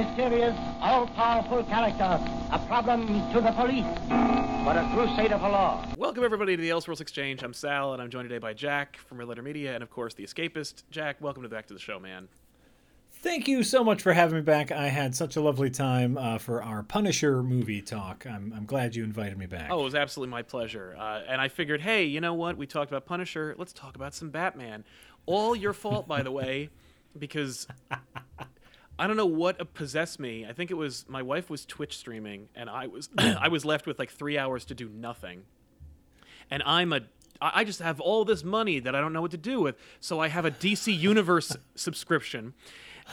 A mysterious, all-powerful character, a problem to the police, but a crusader for law. Welcome, everybody, to the Elseworlds Exchange. I'm Sal, and I'm joined today by Jack from Red Letter Media, and of course, The Escapist. Jack, welcome to the, back to the show, man. Thank you so much for having me back. I had such a lovely time uh, for our Punisher movie talk. I'm, I'm glad you invited me back. Oh, it was absolutely my pleasure. Uh, and I figured, hey, you know what? We talked about Punisher. Let's talk about some Batman. All your fault, by the way, because I don't know what possessed me. I think it was my wife was Twitch streaming, and I was I was left with like three hours to do nothing. And I'm a I just have all this money that I don't know what to do with. So I have a DC Universe subscription,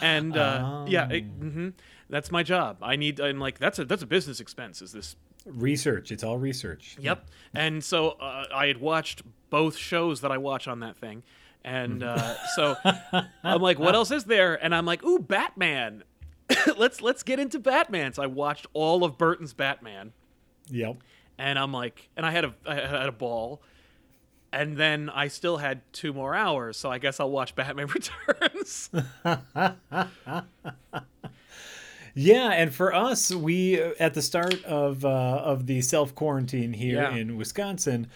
and uh, yeah, it, mhm, that's my job. I need. I'm like that's a that's a business expense. Is this Research. It's all research. Yep. And so uh, I had watched both shows that I watch on that thing. And uh, so I'm like, what else is there? And I'm like, ooh, Batman. let's let's get into Batman. So I watched all of Burton's Batman, Yep. and I'm like, and I had a I had a ball, and then I still had two more hours. So I guess I'll watch Batman Returns. Yeah, and for us, we uh, at the start of uh, of the self quarantine here Yeah. in Wisconsin.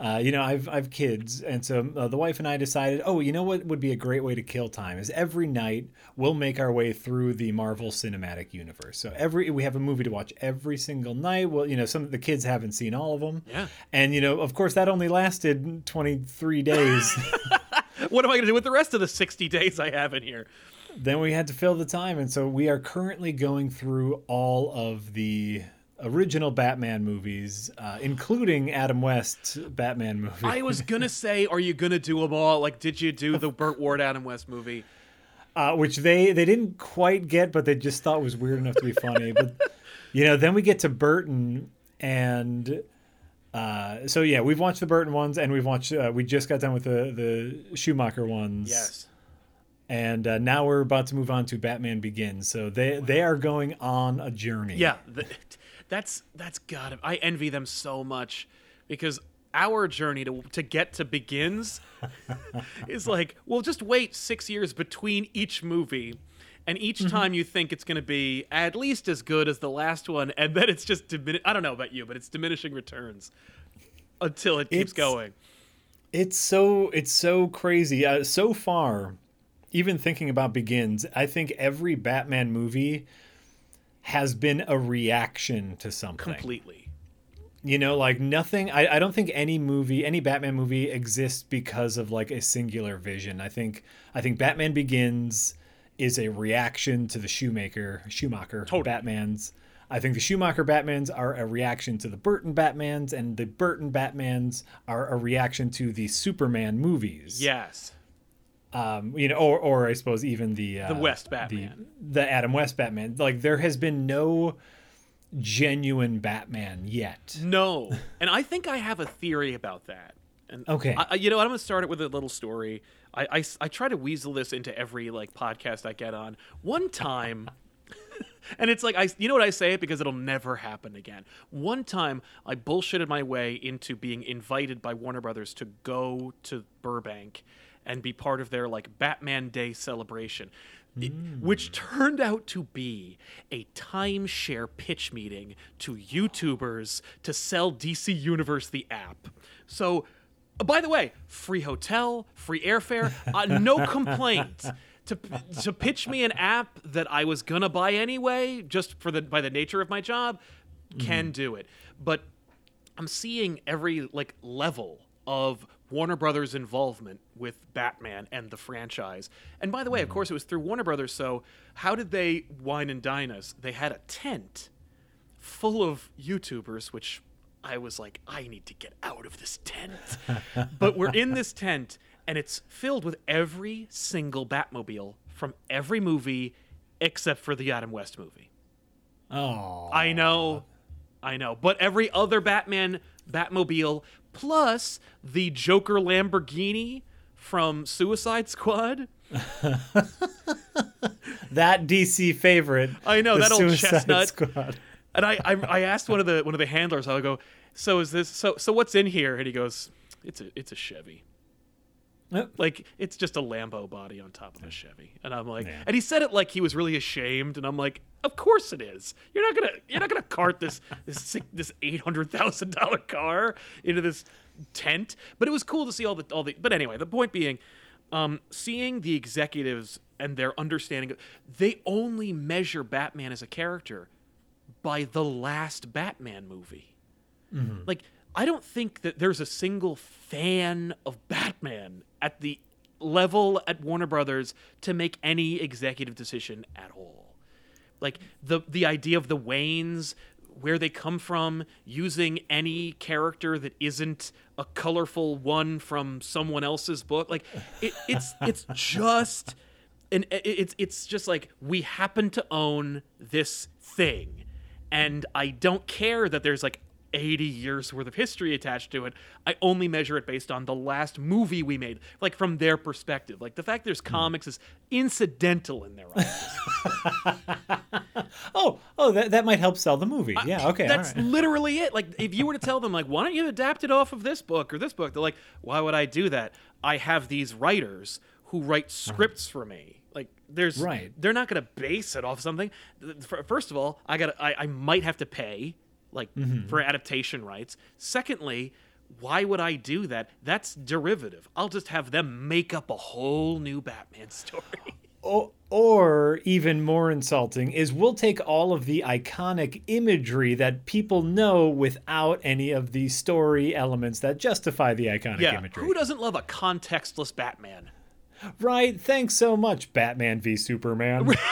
Uh, you know, I've I've kids, and so uh, the wife and I decided, oh, you know what would be a great way to kill time is every night we'll make our way through the Marvel Cinematic Universe. So every we have a movie to watch every single night. Well, you know, some of the kids haven't seen all of them. Yeah. and you know, of course, that only lasted twenty three days. what am I going to do with the rest of the 60 days I have in here? then we had to fill the time and so we are currently going through all of the original batman movies uh, including adam west's batman movie I was gonna say, are you gonna do them all? Like, did you do the Burt Ward Adam West movie? uh, which they they didn't quite get but they just thought was weird enough to be funny but you know then we get to burton and uh, so yeah we've watched the burton ones and we've watched uh, we just got done with the the schumacher ones Yes. and uh, now we're about to move on to batman begins so they they are going on a journey Yeah, th that's that's gotta. I envy them so much because our journey to to get to begins is like, well, just wait six years between each movie. And each time you think it's going to be at least as good as the last one, and then it's just dimin- I don't know about you, but it's diminishing returns until it keeps It's- going. It's so it's so crazy. Uh, so far, even thinking about Begins, I think every Batman movie has been a reaction to something. Completely. You know, like nothing. I, I don't think any movie, any Batman movie, exists because of like a singular vision. I think I think Batman Begins is a reaction to the Shoemaker Schumacher Batmans. I think the Schumacher Batmans are a reaction to the Burton Batmans, and the Burton Batmans are a reaction to the Superman movies. Yes. Um, you know, or or I suppose even the uh, The West Batman. the, the Adam West Batman. Like there has been no genuine Batman yet. No, and I think I have a theory about that. And Okay. I, I- you know, I'm to start it with a little story. I I try to weasel this into every like podcast I get on. One time, and it's like I, you know what I say it because it'll never happen again. One time, I bullshitted my way into being invited by Warner Brothers to go to Burbank and be part of their like Batman Day celebration. it- Which turned out to be a timeshare pitch meeting to YouTubers to sell DC Universe the app. So, uh, by the way, free hotel, free airfare, uh, no complaint. To, to pitch me an app that I was gonna buy anyway, just for the by the nature of my job, can do it. But I'm seeing every like level of Warner Brothers involvement with Batman and the franchise. And by the way, of hmm. course, it was through Warner Brothers. So how did they wine and dine us? They had a tent full of YouTubers, which I was like, I need to get out of this tent. but we're in this tent, and it's filled with every single Batmobile from every movie except for the Adam West movie. Oh, I know. I know, but every other Batman Batmobile plus the Joker Lamborghini from Suicide Squad. That DC favorite. I know, that old chestnut. Squad. And I, I I asked one of the one of the handlers, I go, "So is this so so what's in here?" And he goes, "It's a it's a Chevy." Like it's just a Lambo body on top of a Chevy, and I'm like, Yeah. and he said it like he was really ashamed, and I'm like, of course it is. You're not gonna you're not gonna cart this this this eight hundred thousand dollar car into this tent. But it was cool to see all the all the. But anyway, the point being, um, seeing the executives and their understanding, they only measure Batman as a character by the last Batman movie. Like, I don't think that there's a single fan of Batman at the level at Warner Brothers to make any executive decision at all. Like the the idea of the Waynes, where they come from, using any character that isn't a colorful one from someone else's book. Like it, it's it's just and it's it's just like we happen to own this thing and i don't care that there's like 80 years worth of history attached to it. I only measure it based on the last movie we made like from their perspective. Like the fact there's hmm. comics is incidental in their eyes. Oh, oh, that, that might help sell the movie. Yeah, okay, that's right. literally it. Like if you were to tell them like why don't you adapt it off of this book or this book? They're like why would i do that? I have these writers who write uh-huh. scripts for me. Like there's Right. they're not going to base it off something. First of all i got I, I might have to pay like mm-hmm. for adaptation rights. Secondly why would i do that? That's derivative. I'll just have them make up a whole new batman story. O- or even more insulting is we'll take all of the iconic imagery that people know without any of the story elements that justify the iconic yeah imagery. who doesn't love a contextless batman right? Thanks so much, Batman v Superman.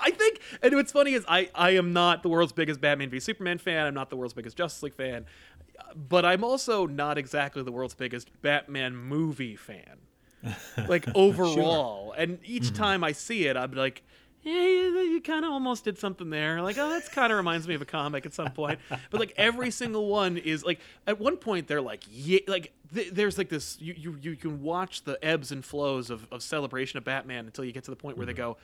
I think, and what's funny is I, I am not the world's biggest Batman v Superman fan. I'm not the world's biggest Justice League fan, but I'm also not exactly the world's biggest Batman movie fan. Like overall, and each mm-hmm. time I see it, I'm like, yeah, you, you kind of almost did something there. Like, oh, that's kind of reminds me of a comic at some point. But like every single one is like, at one point they're like, yeah, like th- there's like this. You, you you can watch the ebbs and flows of, of celebration of Batman until you get to the point where they mm-hmm. go,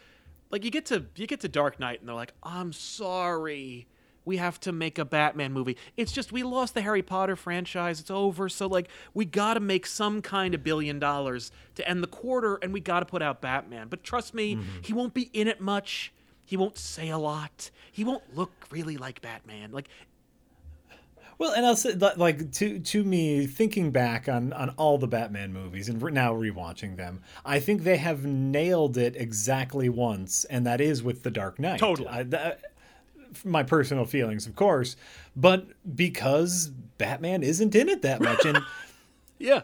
like you get to you get to Dark Knight and they're like, I'm sorry. We have to make a Batman movie. It's just we lost the Harry Potter franchise. It's over. So like we got to make some kind of billion dollars to end the quarter and we got to put out Batman. But trust me, mm-hmm. he won't be in it much. He won't say a lot. He won't look really like Batman. Like Well, and I'll say like to to me, thinking back on on all the Batman movies and now rewatching them, I think they have nailed it exactly once, and that is with the Dark Knight. Totally. I, that, my personal feelings, of course, but because Batman isn't in it that much, and yeah.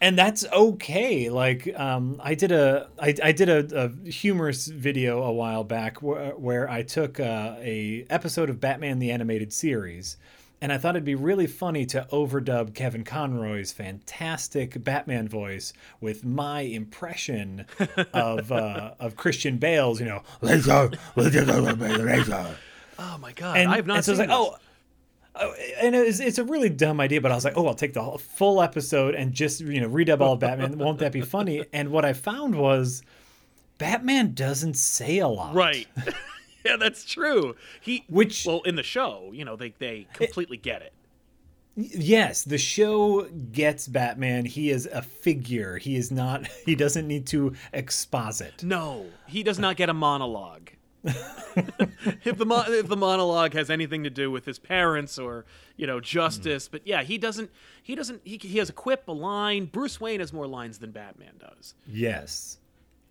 and that's okay. Like um, I did a I, I did a, a humorous video a while back where, where I took uh, a episode of Batman the animated series, and I thought it'd be really funny to overdub Kevin Conroy's fantastic Batman voice with my impression of uh, of Christian Bale's. You know, laser, laser. Oh my god. And, I've not and so seen it's like, oh, this. oh, oh, and it's, it's a really dumb idea, but I was like, oh, I'll take the whole, full episode and just you know redub all of Batman. Won't that be funny? And what I found was Batman doesn't say a lot. Right. yeah, that's true. He Which- well in the show, you know, they they completely get it. Yes, the show gets Batman. He is a figure. He is not. He doesn't need to exposit. No, he does not get a monologue. if the mo- if the monologue has anything to do with his parents or you know justice, mm. but yeah, he doesn't. He doesn't. He, he has a quip, a line. Bruce Wayne has more lines than Batman does. Yes.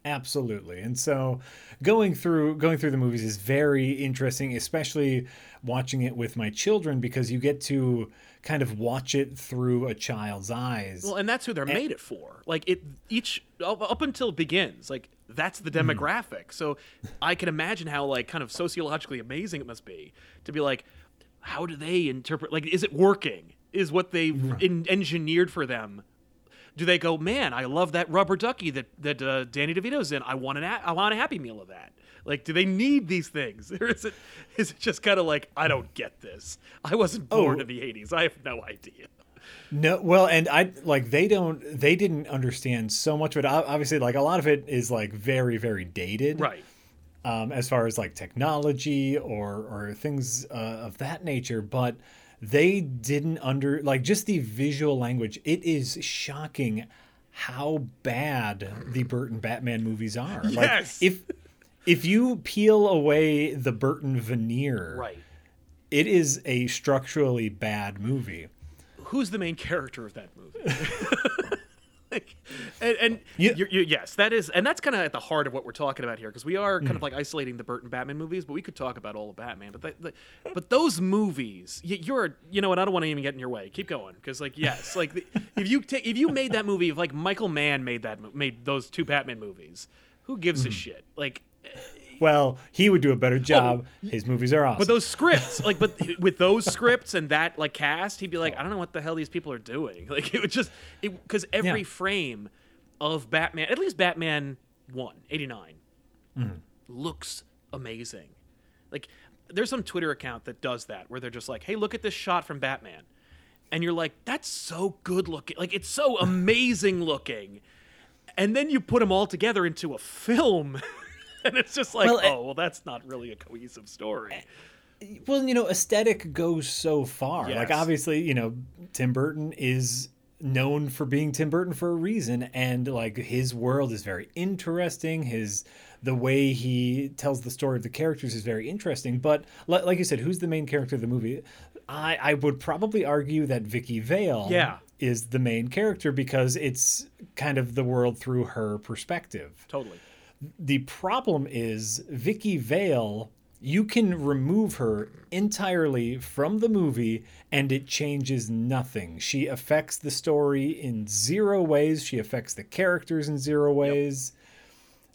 Absolutely. And so going through going through the movies is very interesting, especially watching it with my children because you get to kind of watch it through a child's eyes. Well, and that's who they're made it for. Like it each up, up until it begins, like that's the Hmm. demographic. So I can imagine how like kind of sociologically amazing it must be to be like, how do they interpret? Like, is it working? Is what they in, engineered for them? Do they go, man? I love that rubber ducky that that uh, Danny DeVito's in. I want an a- I want a Happy Meal of that. Like, do they need these things, or is it is it just kind of like I don't get this? I wasn't born Oh. in the '80s. I have no idea. No, well, and I like they don't they didn't understand so much of it. Obviously, like a lot of it is like very very dated, Right. Um, as far as like technology or or things uh, of that nature, but they didn't under like just the visual language. It is shocking how bad the Burton Batman movies are. Yes. Like if if you peel away the Burton veneer, Right. it is a structurally bad movie. Who's the main character of that movie? like, and, and Yeah. you're, you're, yes, that is, and that's kind of at the heart of what we're talking about here, because we are kind of mm. like isolating the Burton Batman movies, but we could talk about all of Batman. But the, the, but those movies, you're, you know, and I don't want to even get in your way. Keep going, because like, yes, like the, if you take if you made that movie, if like Michael Mann made that made those two Batman movies, who gives a mm. shit? Like, Well, he would do a better job. His movies are awesome. But those scripts, like, but with those scripts and that like cast, he'd be like, I don't know what the hell these people are doing. Like, it would just, because every Yeah. frame of Batman, at least Batman one eighty nine, Mm-hmm. looks amazing. Like, there's some Twitter account that does that where they're just like, hey, look at this shot from Batman. And you're like, that's so good looking. Like, it's so amazing looking. And then you put them all together into a film. and it's just like, Well, oh, well, that's not really a cohesive story. well, you know, aesthetic goes so far. Like obviously, you know, Tim Burton is known for being Tim Burton for a reason and like his world is very interesting. His the way he tells the story of the characters is very interesting, but like you said, who's the main character of the movie? I I would probably argue that Vicky Vale Yeah. is the main character because it's kind of the world through her perspective. Totally. The problem is Vicky Vale. You can remove her entirely from the movie and it changes nothing. She affects the story in zero ways. She affects the characters in zero ways.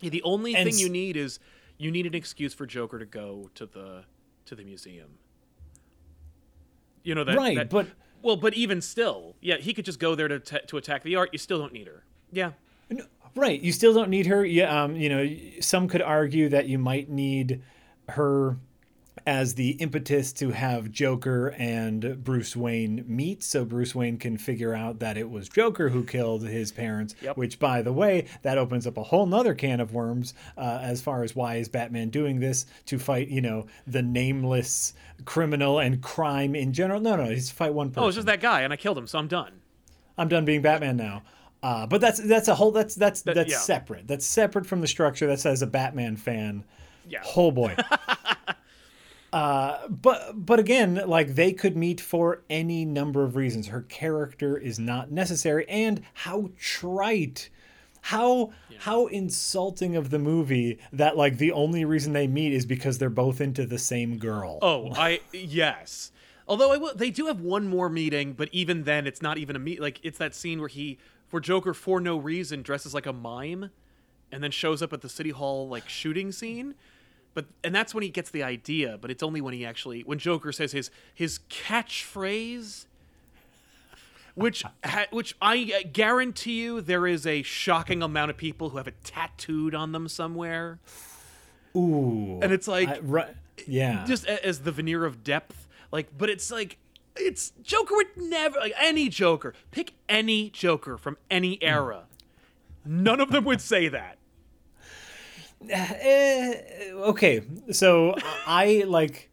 Yeah, the only And thing you need is you need an excuse for Joker to go to the to the museum. You know that Right, that- but- well, but even still, yeah, he could just go there to ta to attack the art. You still don't need her. Yeah, Right. You still don't need her. Yeah. Um, you know, some could argue that you might need her as the impetus to have Joker and Bruce Wayne meet so Bruce Wayne can figure out that it was Joker who killed his parents, Yep. which, by the way, that opens up a whole nother can of worms uh, as far as why is Batman doing this to fight, you know, the nameless criminal and crime in general. No, no, he's to fight one person. oh, it's just that guy, and I killed him, so I'm done. I'm done being Batman now. Uh, but that's that's a whole that's that's that's yeah. separate. That's separate from the structure. That's as a Batman fan. Yeah. Oh boy. uh, but but again, like they could meet for any number of reasons. Her character is not necessary, and how trite. How how insulting of the movie that like the only reason they meet is because they're both into the same girl. Oh, I yes. Although I will, they do have one more meeting, but even then, it's not even a meet. Like it's that scene where he, for Joker, for no reason, dresses like a mime, and then shows up at the city hall like shooting scene. But and that's when he gets the idea. But it's only when he actually when Joker says his his catchphrase, which ha, which I uh, guarantee you there is a shocking amount of people who have it tattooed on them somewhere, Ooh. and it's like I- right, yeah. just as the veneer of depth like but it's like it's joker would never like any joker pick any joker from any era none of them would say that Eh, okay, so I like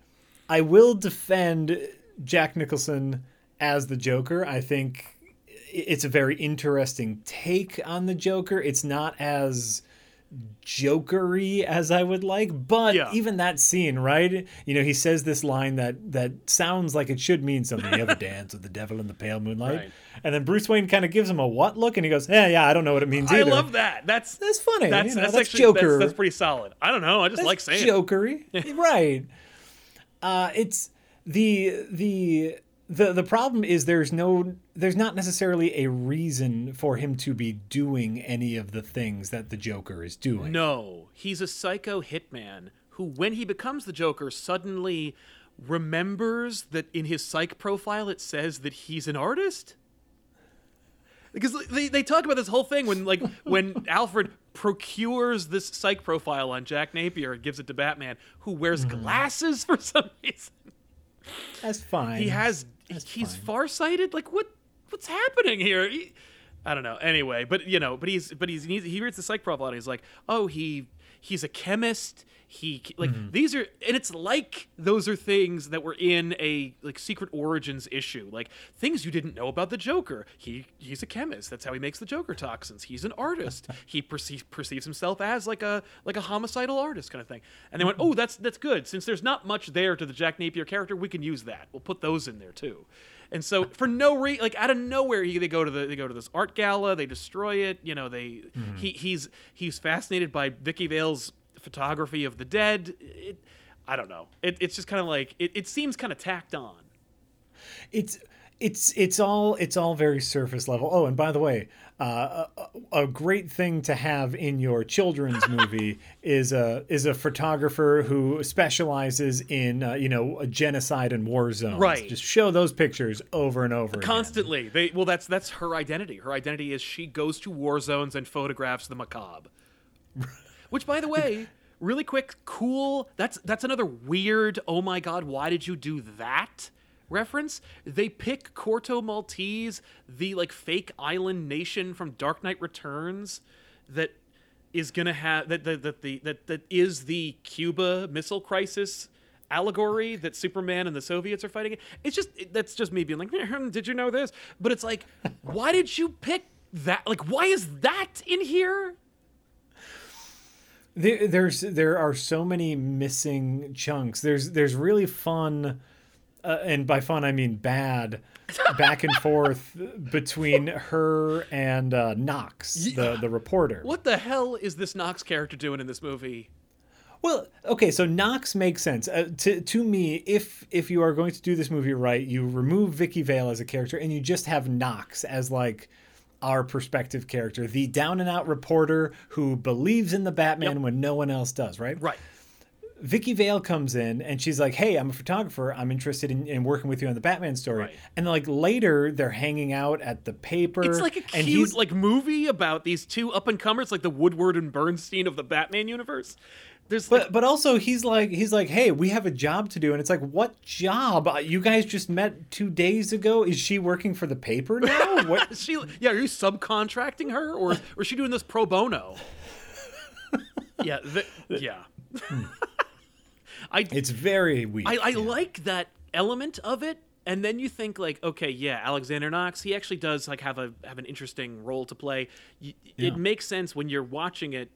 I will defend Jack Nicholson as the Joker. I think it's a very interesting take on the Joker. It's not as jokery as I would like, but Yeah. even that scene, right? You know, he says this line that that sounds like it should mean something. You ever dance with the devil in the pale moonlight? Right. And then Bruce Wayne kind of gives him a what look, and he goes, "Yeah, yeah, I don't know what it means i either." love that that's That's funny. that's, you know, that's, that's actually Joker. that's, pretty solid i don't know i just That's like saying jokery, right? Uh, it's the the the the problem is there's no there's not necessarily a reason for him to be doing any of the things that the Joker is doing. no he's a psycho hitman who when he becomes the joker suddenly remembers that in his psych profile it says that he's an artist because they, they talk about this whole thing when like when alfred procures this psych profile on Jack Napier and gives it to Batman, who wears Mm-hmm. glasses for some reason. That's fine. He has That's he's fine. farsighted. Like what what's happening here? He- I don't know. Anyway, but you know, but he's but he's, he's he reads the psych profile and he's like, oh, he he's a chemist. He like Mm-hmm. these are and it's like those are things that were in a like secret origins issue. Like things you didn't know about the joker. He he's a chemist. That's how he makes the joker toxins. He's an artist. He perceives perceives himself as like a like a homicidal artist kind of thing. And they went oh that's that's good. Since there's not much there to the jack napier character we can use that. We'll put those in there too. And so for no reason like out of nowhere he, they go to the they go to this art gala. They destroy it. You know they he he's he's fascinated by vicky vale's photography of the dead it, i don't know it, it's just kind of like it, it seems kind of tacked on it's it's it's all it's all very surface level. Oh, and by the way, uh, a, a great thing to have in your children's movie is a is a photographer who specializes in uh, you know genocide and war zones. Right. Just show those pictures over and over. again. constantly they well that's that's her identity her identity is she goes to war zones and photographs the macabre which by the way really quick cool that's that's another weird oh my god why did you do that reference they pick corto maltese the like fake island nation from dark knight returns that is gonna have that that that the that that is the Cuba Missile Crisis allegory that Superman and the Soviets are fighting. It's just it- that's just me being like, "Hmm, did you know this? But it's like, why did you pick that? Like, why is that in here? There, there's there are so many missing chunks. There's there's really fun, uh, and by fun I mean bad, back and forth between her and uh, Knox, the the reporter. What the hell is this Knox character doing in this movie? Well, okay, so Knox makes sense uh, to to me. If if you are going to do this movie right, you remove Vicky Vale as a character and you just have Knox as like our perspective character, the down and out reporter who believes in the Batman Yep. when no one else does, right? Right. Vicky Vale comes in and she's like, "Hey, I'm a photographer. I'm interested in, in working with you on the Batman story." Right. And like later, they're hanging out at the paper. It's like a and cute he's- like movie about these two up and comers, like the Woodward and Bernstein of the Batman universe. There's like, But but also he's like he's like, hey, we have a job to do, and it's like, what job? Uh, You guys just met two days ago. Is she working for the paper now? What? Is she yeah, are you subcontracting her or or is she doing this pro bono? yeah, the, yeah. I It's very weak. I, I like that element of it, and then you think like, okay, yeah, Alexander Knox, he actually does like have a have an interesting role to play. Y Yeah. It makes sense when you're watching it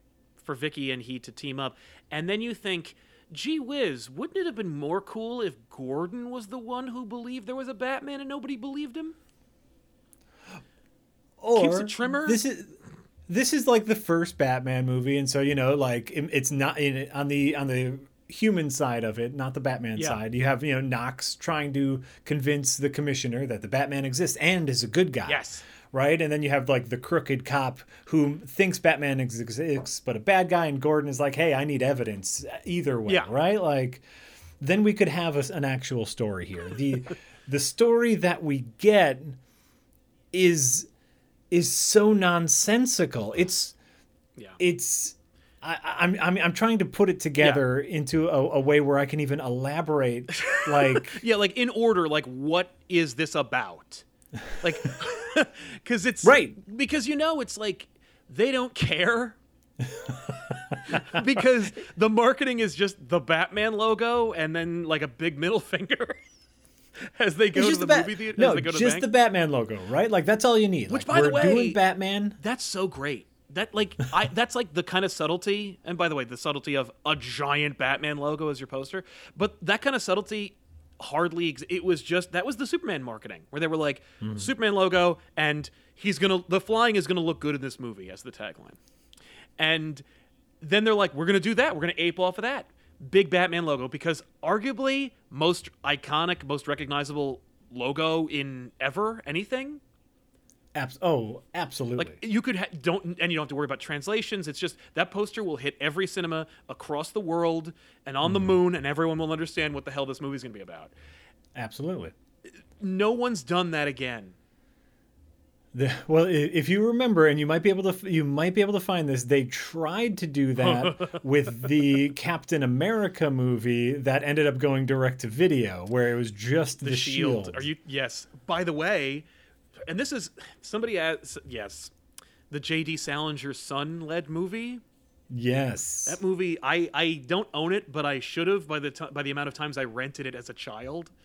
for Vicky and he to team up, and then you think. Gee whiz, wouldn't it have been more cool if Gordon was the one who believed there was a Batman and nobody believed him? or keeps a trimmer? This is this is like the first Batman movie, and so you know, like it- it's not in on the on the human side of it, not the Batman Yeah. side. You have you know Knox trying to convince the commissioner that the Batman exists and is a good guy. Yes. Right, and then you have like the crooked cop who thinks Batman exists, but a bad guy, and Gordon is like, "Hey, I need evidence either way." Yeah. Right, like then we could have a, an actual story here. The the story that we get is is so nonsensical. It's Yeah. it's I, I'm I'm I'm trying to put it together into a, a way where I can even elaborate. Like Yeah, like in order, like what is this about? Like, because it's Right. Because you know, it's like they don't care. because the marketing is just the Batman logo and then like a big middle finger as they go to the, the, Bat- movie theater. No, as they go to just the the. Batman logo, right? Like that's all you need. Which, Like, by the way- doing Batman. That's so great. That like I that's like the kind of subtlety, and by the way, the subtlety of a giant Batman logo as your poster, but that kind of subtlety hardly ex- it was just that was the Superman marketing where they were like mm-hmm. Superman logo and he's going to the flying is going to look good in this movie as the tagline. And then they're like we're going to do that. We're going to ape off of that. Big Batman logo because arguably most iconic, most recognizable logo in ever anything Abs- oh, absolutely. like you could ha- don't and you don't have to worry about translations. It's just that poster will hit every cinema across the world and on the mm-hmm. moon, and everyone will understand what the hell this movie's gonna be about. absolutely. No one's done that again. The, well, if you remember, and you might be able to, you might be able to find this. They tried to do that with the Captain America movie that ended up going direct to video, where it was just the, the shield. Are you? Yes. By the way, and this is somebody asked. Yes, the J.D. Salinger son led movie. Yes. That movie, I I don't own it, but I should have by the t- by the amount of times I rented it as a child.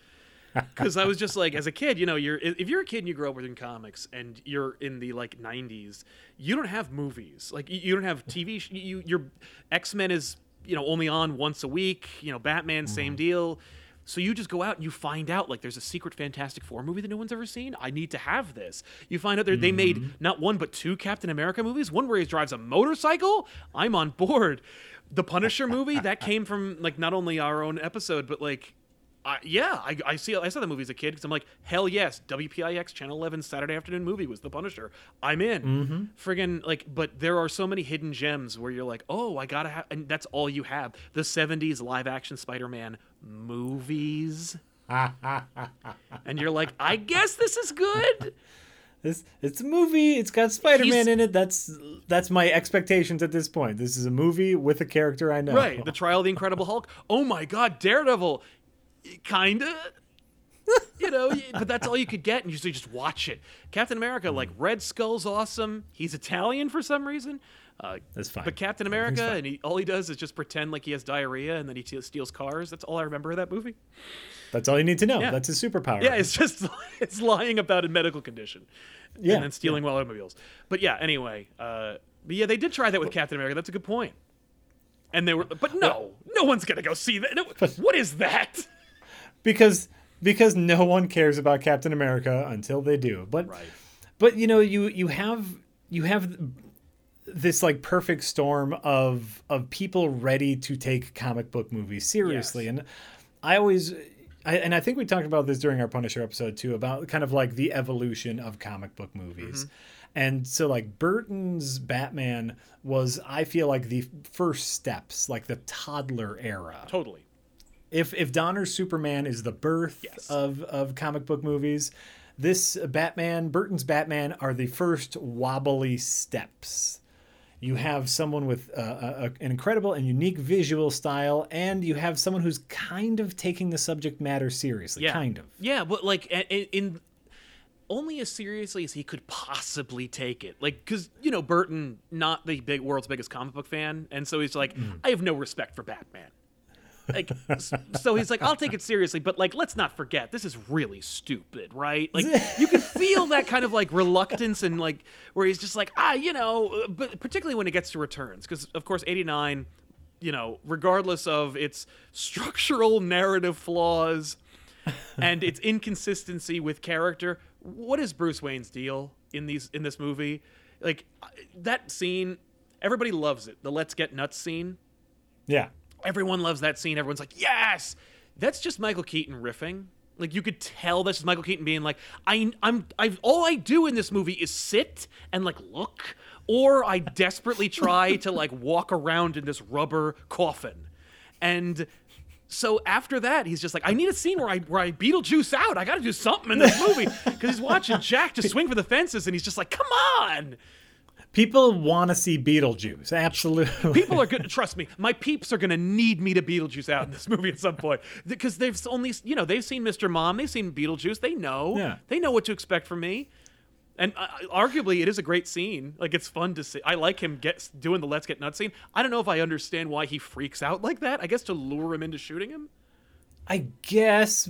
Because I was just like, as a kid, you know, you're if you're a kid and you grow up reading comics and you're in the like '90s, you don't have movies, like you, you don't have TV. Sh- you your X Men is you know only on once a week. You know, Batman, same mm-hmm. deal. So you just go out and you find out like there's a secret Fantastic Four movie that no one's ever seen. I need to have this. You find out that they made mm-hmm. not one but two Captain America movies. One where he drives a motorcycle. I'm on board. The Punisher movie that came from like not only our own episode but like. I yeah, I, I see. I saw the movie as a kid because I'm like, hell yes, WPIX Channel 11 Saturday afternoon movie was The Punisher. I'm in. Mm-hmm. Friggin' like, but there are so many hidden gems where you're like, oh, I gotta have, and that's all you have. The 70s live action Spider-Man movies, and you're like, I guess this is good. It's it's a movie. It's got Spider Man He's- in it. That's that's my expectations at this point. This is a movie with a character I know. Right, the trial of the Incredible Hulk. Oh my God, Daredevil, kinda. you know, but that's all you could get, and you just watch it. Captain America, like Red Skull's awesome. He's Italian for some reason. Uh, That's fine. But Captain America, and he, all he does is just pretend like he has diarrhea, and then he t- steals cars. That's all I remember of that movie. That's all you need to know. Yeah. That's his superpower. Yeah, it's just it's lying about a medical condition, Yeah, and then stealing automobiles. But yeah, anyway, uh, but yeah, they did try that with Captain America. That's a good point. And they were, but no, no one's gonna go see that. No, what is that? Because because no one cares about Captain America until they do. But Right. but you know you you have you have this like perfect storm of of people ready to take comic book movies seriously Yes. and i always I, and I think we talked about this during our Punisher episode too about kind of like the evolution of comic book movies. Mm-hmm. And so like Burton's Batman was I feel like the first steps, like the toddler era Totally. If if Donner's Superman is the birth Yes. of of comic book movies, this Batman, Burton's Batman, are the first wobbly steps. You have someone with a, a- an incredible and unique visual style, and you have someone who's kind of taking the subject matter seriously. Yeah. Kind of. Yeah, but like a- in only as seriously as he could possibly take it. Like, because you know Burton, not the big world's biggest comic book fan, and so he's like, Mm. I have no respect for Batman. Like, so he's like, I'll take it seriously, but like, let's not forget, this is really stupid, right? Like, you can feel that kind of like reluctance and like where he's just like, ah, you know, uh, but particularly when it gets to returns, because of course, '89, you know, regardless of its structural narrative flaws and its inconsistency with character. What is Bruce Wayne's deal in these in this movie? Like that scene, everybody loves it. The "Let's Get Nuts" scene. Yeah. Everyone loves that scene. Everyone's like, "Yes!" That's just Michael Keaton riffing. Like you could tell that's just Michael Keaton being like, "I, I'm, I've all I do in this movie is sit and like look, or I desperately try to like walk around in this rubber coffin," and so after that, he's just like, I need a scene where I where I Beetlejuice out. I got to do something in this movie because he's watching Jack just swing for the fences, and he's just like, come on. People want to see Beetlejuice. Absolutely. People are gonna trust me. My peeps are gonna need me to Beetlejuice out in this movie at some point because they've only you know they've seen Mr. Mom, they've seen Beetlejuice, they know, Yeah. they know what to expect from me. And uh, arguably, it is a great scene. Like it's fun to see. I like him get doing the "Let's Get Nuts" scene. I don't know if I understand why he freaks out like that. I guess to lure him into shooting him. I guess,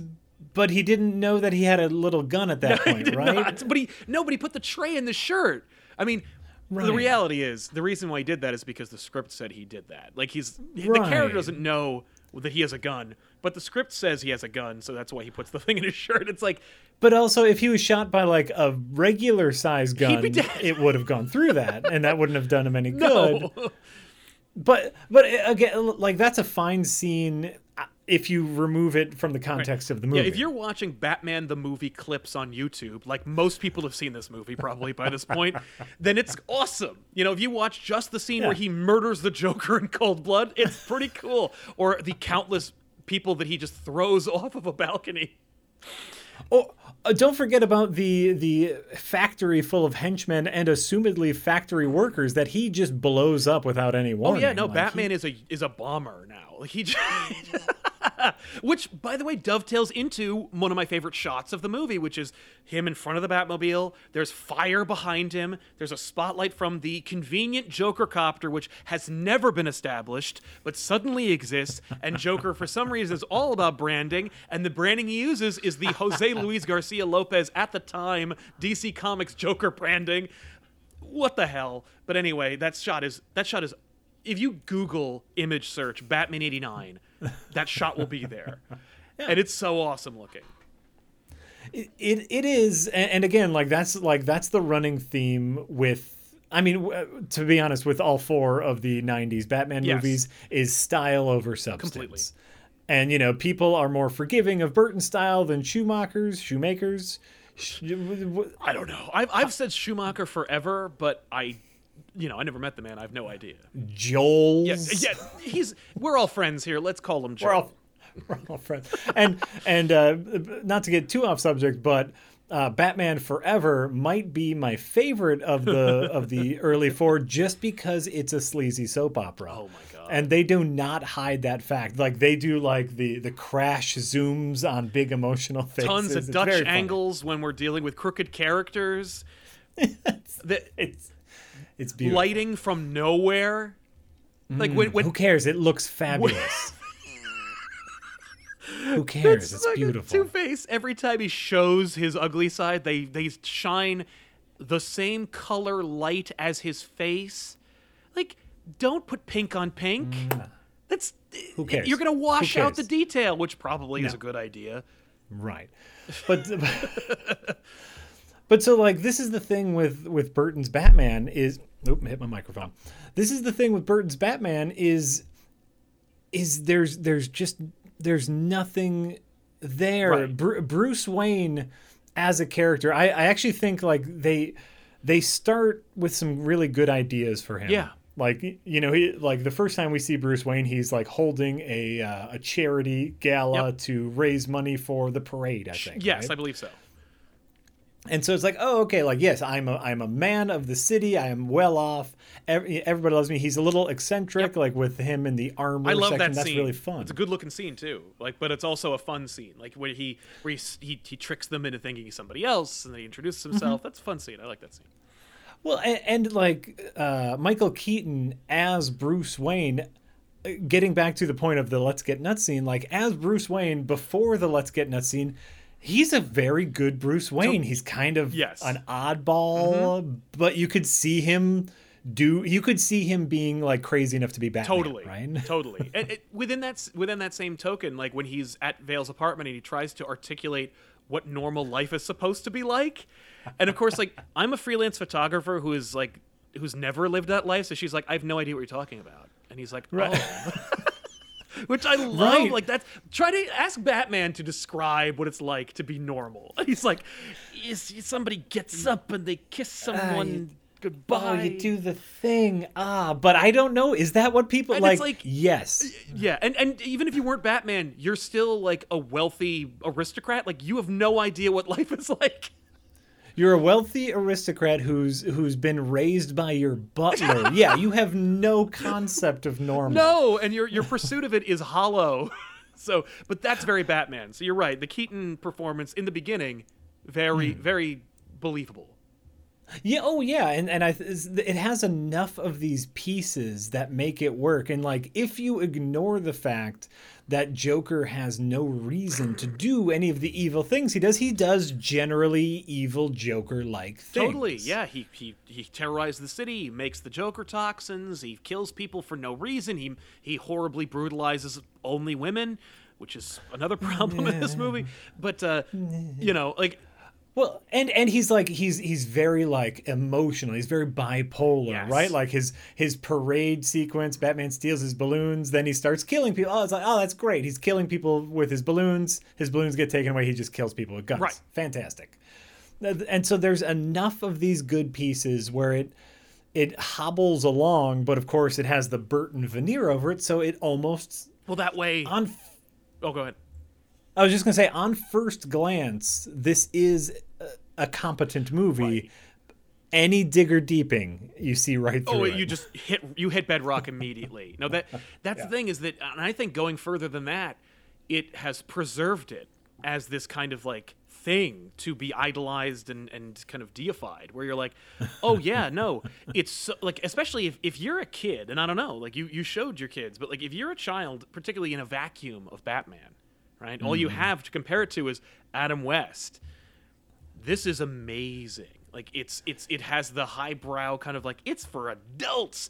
but he didn't know that he had a little gun at that He point, right? not. But he no, but he put the tray in the shirt. I mean, the reality is the reason why he did that is because the script said he did that. Like he's the character doesn't know that he has a gun, but the script says he has a gun, so that's why he puts the thing in his shirt. It's like But also, if he was shot by like a regular size gun, it would have gone through that, and that wouldn't have done him any good. no. But but uh, again, like that's a fine scene if you remove it from the context of the movie. Yeah, if you're watching Batman the movie clips on YouTube, like most people have seen this movie probably by this point, then it's awesome. You know, if you watch just the scene where he murders the Joker in cold blood, it's pretty cool. Or the countless people that he just throws off of a balcony. Oh, Uh, don't forget about the the factory full of henchmen and assumedly factory workers that he just blows up without any warning. Oh yeah, no, Like, Batman he- is a is a bomber now. He, just, which by the way dovetails into one of my favorite shots of the movie, which is him in front of the Batmobile. There's fire behind him. There's a spotlight from the convenient Joker copter, which has never been established but suddenly exists. And Joker, for some reason, is all about branding, and the branding he uses is the Jose Luis Garcia Lopez at the time DC Comics Joker branding what the hell but anyway that shot is that shot is if you google image search batman 89 that shot will be there and it's so awesome looking it, it is and, and again like that's like that's the running theme with I mean, to be honest, with all four of the '90s Batman Yes. movies, is style over substance. Completely. And you know, people are more forgiving of Burton style than Schumacher's, Shoemakers. Sh- w- w- i don't know i've, I've said schumacher forever but i you know i never met the man i have no idea Joel. yeah, yeah he's we're all friends here let's call him Joel. We're all, we're all friends. And and uh, not to get too off subject, but uh, Batman Forever might be my favorite of the of the early four, just because it's a sleazy soap opera. Oh my God. And they do not hide that fact. Like they do, like the the crash zooms on big emotional faces. tons of It's dutch angles when we're dealing with crooked characters the It's it's beautiful. lighting from nowhere like when, when Who cares? It looks fabulous. Who cares? It's, like beautiful. Two Face. Every time he shows his ugly side, they they shine the same color light as his face. Like, don't put pink on pink. That's Mm. Who cares? You're gonna wash out the detail, which probably is a good idea. Right. But but so like this is the thing with with Burton's Batman is oop, hit my microphone. This is the thing with Burton's Batman is is there's there's just there's nothing there. Right. Bru- Bruce Wayne as a character, I, I actually think like they they start with some really good ideas for him. Yeah. Like you know, he like the first time we see Bruce Wayne, he's like holding a uh, a charity gala Yep. to raise money for the parade. I think. Yes, right? I believe so. And so it's like, oh, okay, like yes, I'm a I'm a man of the city. I am well off. Every, everybody loves me. He's a little eccentric, like with him in the armor I love section. that That's scene. really fun. It's a good looking scene too. Like, but it's also a fun scene. Like where he where he he, he tricks them into thinking he's somebody else, and then he introduces Mm-hmm. himself. That's a fun scene. I like that scene. Well, and, and like uh, Michael Keaton as Bruce Wayne, uh, getting back to the point of the Let's Get Nuts scene, like as Bruce Wayne before the Let's Get Nuts scene, he's a very good Bruce Wayne. he's kind of Yes. an oddball, mm-hmm. but you could see him do. You could see him being like crazy enough to be Batman. Totally, right? totally. and it, within that within that same token, like when he's at Vale's apartment and he tries to articulate what normal life is supposed to be like, and of course, like I'm a freelance photographer who is like who's never lived that life, so she's like, I have no idea what you're talking about, and he's like, oh. Which I love. Right. Like that's try to ask Batman to describe what it's like to be normal. He's like, is somebody gets up and they kiss someone goodbye. Oh, you do the thing. Ah, but I don't know. Is that what people And like? it's like- yes. Yeah, and and even if you weren't Batman, you're still like a wealthy aristocrat. Like you have no idea what life is like. You're a wealthy aristocrat who's who's been raised by your butler. yeah, you have no concept of normal. No, and your your pursuit of it is hollow. So, but that's very Batman. So you're right. The Keaton performance in the beginning, very Hmm. very believable. Yeah. Oh, yeah. And and I it has enough of these pieces that make it work. And like, if you ignore the fact that Joker has no reason to do any of the evil things he does, he does generally evil Joker like things. Totally. Yeah, he he he terrorized the city. He makes the Joker toxins. He kills people for no reason. He he horribly brutalizes only women, which is another problem in this movie. But uh, you know, like Well, and and he's like he's he's very like emotional. He's very bipolar, Yes. right? Like his his parade sequence, Batman steals his balloons, then he starts killing people. Oh, it's like oh, that's great. He's killing people with his balloons. His balloons get taken away. He just kills people with guns. Right. Fantastic. And so there's enough of these good pieces where it it hobbles along, but of course it has the Burton veneer over it, so it almost well, that way. on Oh, go ahead. I was just gonna say, on first glance, this is a, competent movie. Any digger deeping, you see right oh, through Oh, it. you just hit you hit bedrock immediately. No, that that's the thing is that, and I think going further than that, it has preserved it as this kind of like thing to be idolized and and kind of deified. Where you're like, oh yeah, no, it's so, like especially if if you're a kid, and I don't know, like you you showed your kids, but like if you're a child, particularly in a vacuum of Batman, right? All you mm. have to compare it to is Adam West this is amazing. Like it's it's it has the highbrow kind of like it's for adults.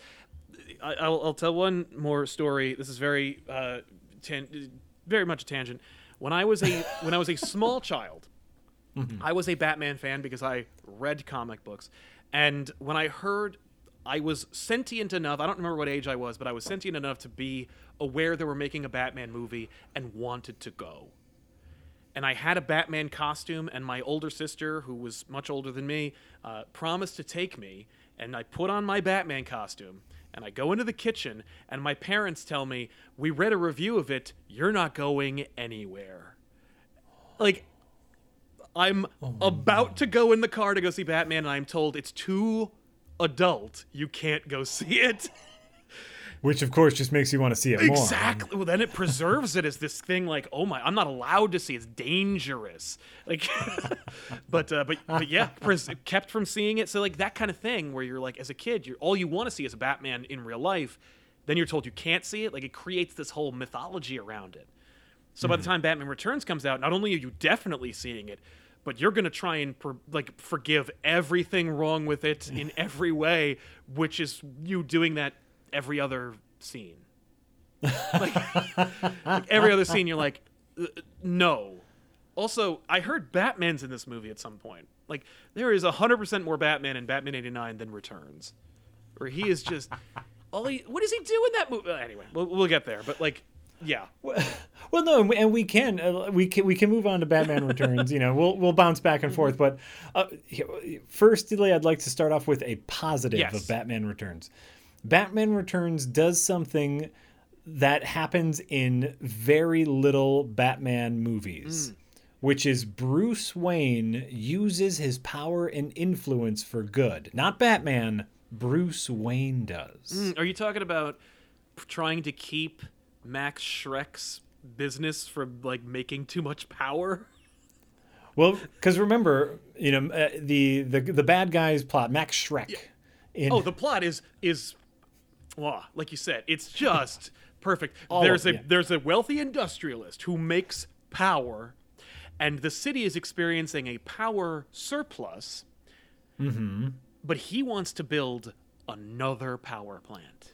I, I'll, I'll tell one more story. This is very uh, tan- very much a tangent. When I was a when I was a small child, I was a Batman fan because I read comic books, and when I heard. I was sentient enough. I don't remember what age I was, but I was sentient enough to be aware they were making a Batman movie and wanted to go and I had a Batman costume, and my older sister, who was much older than me, uh, promised to take me. And I put on my Batman costume, and I go into the kitchen, and my parents tell me, "We read a review of it. You're not going anywhere." Like, I'm about to go in the car to go see Batman, and I'm told it's too adult. You can't go see it. Which of course just makes you want to see it more. Exactly. Well, then it preserves it as this thing like, oh my, I'm not allowed to see. It's dangerous. Like, but uh, but but yeah, pres- kept from seeing it. So like that kind of thing where you're like, as a kid, you're all you want to see is a Batman in real life. Then you're told you can't see it. Like it creates this whole mythology around it. So by the time Batman Returns comes out, not only are you definitely seeing it, but you're gonna try and per- like forgive everything wrong with it in every way, which is you doing that every other scene. like, like every other scene, you're like, "Uh, no. Also, I heard Batman's in this movie at some point. Like there is hundred percent more Batman in Batman '89 than Returns, where he is just all he. What does he do in that movie? Anyway, we'll, we'll get there. But like, yeah, Well, no, and we, and we can uh, we can we can move on to Batman Returns. you know, we'll we'll bounce back and forth. But uh, firstly, I'd like to start off with a positive Yes. of Batman Returns. Batman Returns does something that happens in very little Batman movies, which is Bruce Wayne uses his power and influence for good. Not Batman. Bruce Wayne does. Mm, Are you talking about trying to keep Max Shreck's business from like making too much power? Well, because remember, you know, uh, the the the bad guys plot Max Shrek. In, Oh, the plot is is, well, like you said, it's just perfect. All there's of- a yeah. there's a wealthy industrialist who makes power, and the city is experiencing a power surplus. Mm-hmm. But he wants to build another power plant.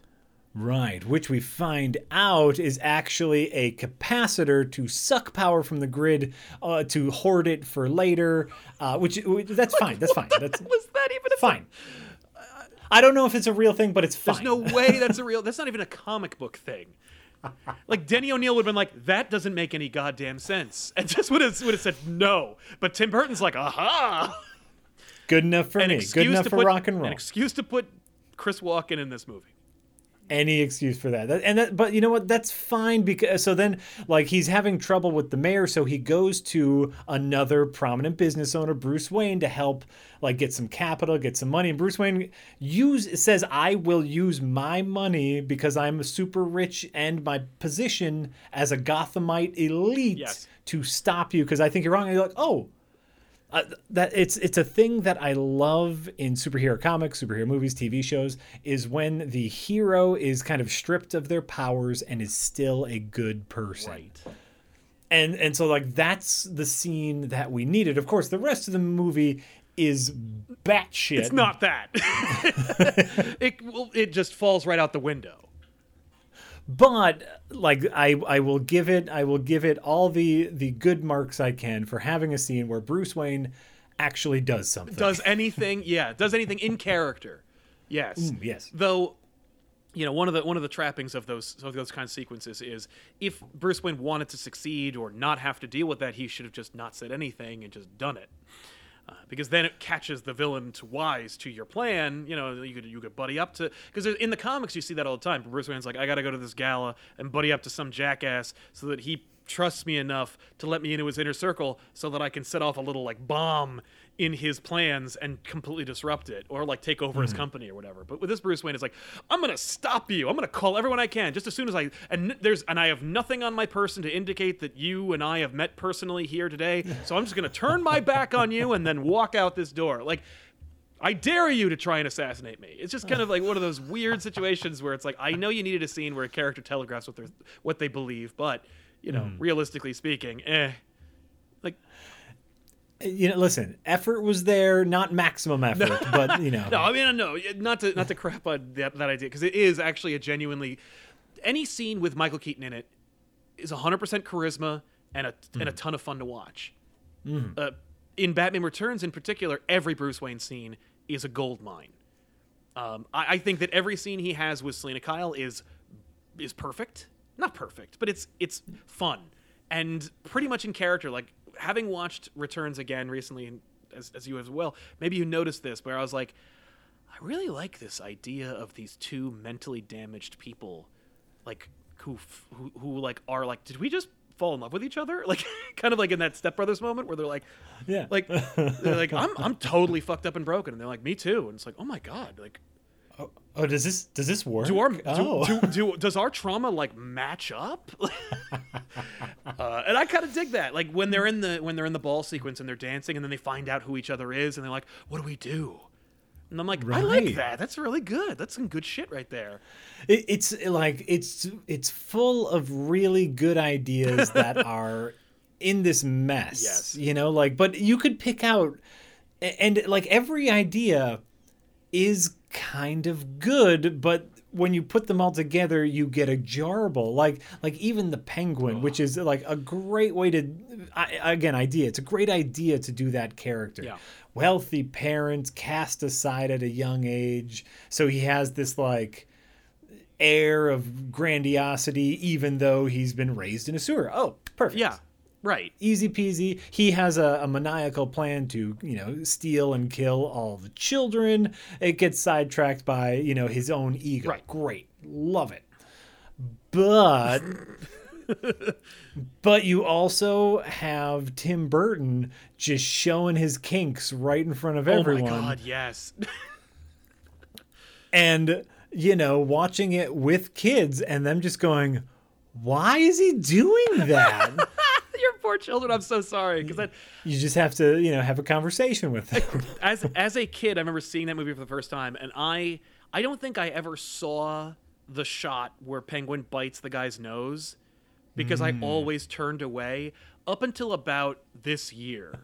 right, which we find out is actually a capacitor to suck power from the grid uh, to hoard it for later. Uh, which, which that's fine. That's fine. That's Was that even a fine. I don't know if it's a real thing, but it's fine. There's no way that's a real. That's not even a comic book thing. Like Denny O'Neil would have been like, that doesn't make any goddamn sense, and just would have would have said no. But Tim Burton's like, aha, Good enough for an me. Good enough for put rock and roll. an excuse to put Chris Walken in this movie. Any excuse for that. And that but you know what that's fine because so then like he's having trouble with the mayor so he goes to another prominent business owner Bruce Wayne to help like get some capital get some money and Bruce Wayne use says I will use my money because I'm super rich and my position as a Gothamite elite Yes. to stop you because I think you're wrong and you're like oh uh, that it's it's a thing that I love in superhero comics, superhero movies, TV shows is when the hero is kind of stripped of their powers and is still a good person. Right. And and so like that's the scene that we needed. Of course, the rest of the movie is batshit. It's not that. it well, it just falls right out the window. But like I I will give it I will give it all the the good marks I can for having a scene where Bruce Wayne actually does something. Does anything? Yeah, does anything in character? Yes. yes. Though, you know, one of the one of the trappings of those of those kind of sequences is if Bruce Wayne wanted to succeed or not have to deal with that, he should have just not said anything and just done it. Uh, because then it catches the villain to wise to your plan. You know, you could you could buddy up to because in the comics you see that all the time. Bruce Wayne's like, I got to go to this gala and buddy up to some jackass so that he trusts me enough to let me into his inner circle so that I can set off a little like bomb in his plans and completely disrupt it or like take over his company or whatever. But with this Bruce Wayne, it's like I'm gonna stop you. I'm gonna call everyone I can just as soon as I and there's and I have nothing on my person to indicate that you and I have met personally here today. So I'm just gonna turn my back on you and then walk out this door. Like I dare you to try and assassinate me. It's just kind of like one of those weird situations where it's like I know you needed a scene where a character telegraphs what they what they believe, but you know, realistically speaking, eh. Like You know, listen, effort was there, not maximum effort, but you know. no, I mean no, not to not to crap on that, that idea because it is actually a genuinely any scene with Michael Keaton in it is 100% charisma and a and a ton of fun to watch. Uh, in Batman Returns, in particular, every Bruce Wayne scene is a gold mine. Um, I, I think that every scene he has with Selina Kyle is is perfect. Not perfect, but it's it's fun and pretty much in character. Like having watched Returns again recently, as, as you as well, maybe you noticed this, where I was like, I really like this idea of these two mentally damaged people, like who who who like are like, did we just fall in love with each other? Like kind of like in that Step Brothers moment where they're like, Yeah. like they're like I'm I'm totally fucked up and broken, and they're like me too, and it's like oh my god, like Oh, does this does this work? do our oh. do, do, do does our trauma like match up uh, and i kind of dig that like when they're in the when they're in the ball sequence and they're dancing and then they find out who each other is and they're like what do we do and i'm like i like that that's really good that's some good shit right there It, it's like it's it's full of really good ideas that are in this mess. Yes. You know, like but you could pick out and like every idea is kind of good, but when you put them all together, you get a jarble. Like like even the penguin, which is like a great way to I, again idea. It's a great idea to do that character. Yeah. Wealthy parents cast aside at a young age, so he has this like air of grandiosity, even though he's been raised in a sewer. Oh, perfect yeah right easy peasy. He has a, a maniacal plan to, you know, steal and kill all the children. It gets sidetracked by, you know, his own ego. Right. Great. Love it. But but you also have Tim Burton just showing his kinks right in front of everyone. oh my god yes and you know, watching it with kids and them just going, "Why is he doing that?" your poor children i'm so sorry because you just have to, you know, have a conversation with them. as as a kid, I remember seeing that movie for the first time, and I I don't think I ever saw the shot where Penguin bites the guy's nose because I hmm. always turned away up until about this year,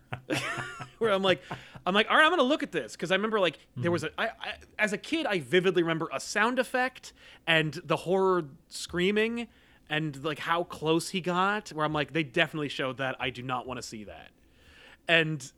where I'm like, I'm like, all right, I'm gonna look at this because I remember like there hmm. was a I, I as a kid I vividly remember a sound effect and the horror screaming and like how close he got where I'm like they definitely showed that I do not want to see that and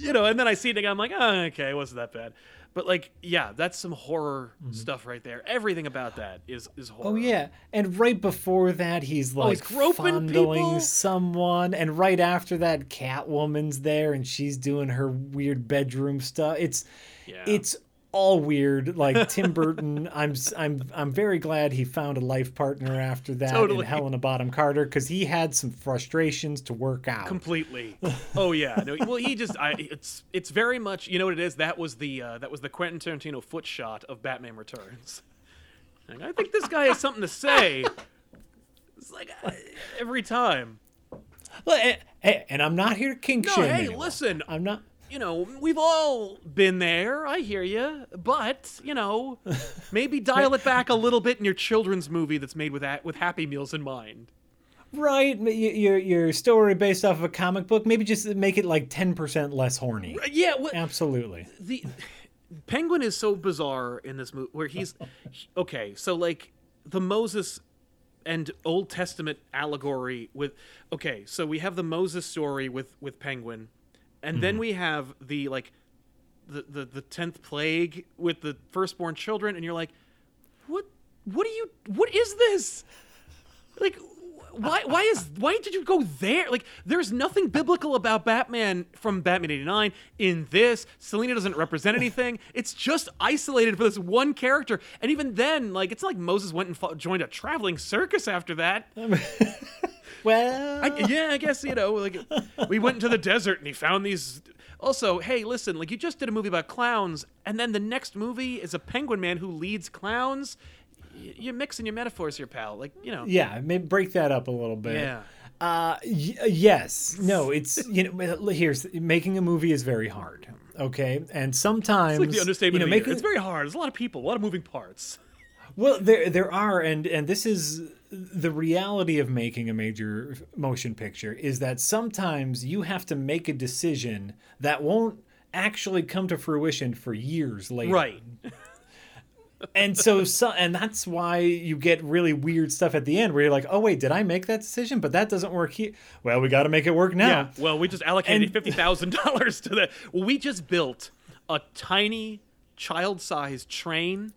you know, and then I see it again. I'm like, oh, okay, it wasn't that bad. But like, yeah, that's some horror mm-hmm. stuff right there. Everything about that is is horror. Oh yeah, and right before that, he's oh, like he's groping fondling people? someone, and right after that, Catwoman's there, and she's doing her weird bedroom stuff. It's Yeah. it's all weird. Like Tim Burton, I'm I'm I'm very glad he found a life partner after that Totally. in Helena Bonham Carter because he had some frustrations to work out. completely. Oh yeah. No, well, he just I it's it's very much you know what it is. That was the uh, that was the Quentin Tarantino foot shot of Batman Returns. Like, I think this guy has something to say. It's like uh, every time. Well, Hey, and I'm not here to kink No, shame hey, anyone. listen. I'm not. You know, we've all been there. I hear you, but you know, maybe dial it back a little bit in your children's movie that's made with with Happy Meals in mind. Right, your your story based off of a comic book. Maybe just make it like ten percent less horny. Yeah, Absolutely. the Penguin is so bizarre in this movie where he's okay. So like the Moses and Old Testament allegory with okay. So we have the Moses story with with Penguin, and then hmm. we have the like the the the tenth plague with the firstborn children, and you're like, what what are you what is this? Like why why is why did you go there? Like there's nothing biblical about Batman from Batman 89 in this. Selina doesn't represent anything. It's just isolated for this one character. And even then, like it's not like Moses went and joined a traveling circus after that. well, I, yeah, I guess you know, like we went into the desert and he found these. Also, hey, listen, like you just did a movie about clowns, and then the next movie is a penguin man who leads clowns. Y- You're mixing your metaphors here, pal. Like you know. yeah, maybe break that up a little bit. Yeah. Uh, y- yes. No, it's you know. Here's making a movie is very hard. Okay, and sometimes It's like the understatement you know of the year. making It's very hard. There's a lot of people, a lot of moving parts. Well, there there are, and and this is the reality of making a major motion picture is that sometimes you have to make a decision that won't actually come to fruition for years later. Right. And so, so and that's why you get really weird stuff at the end where you're like, oh wait, did I make that decision? But that doesn't work here. Well, we got to make it work now. Yeah. Well, we just allocated And- fifty thousand dollars to that. Well, we just built a tiny child-sized train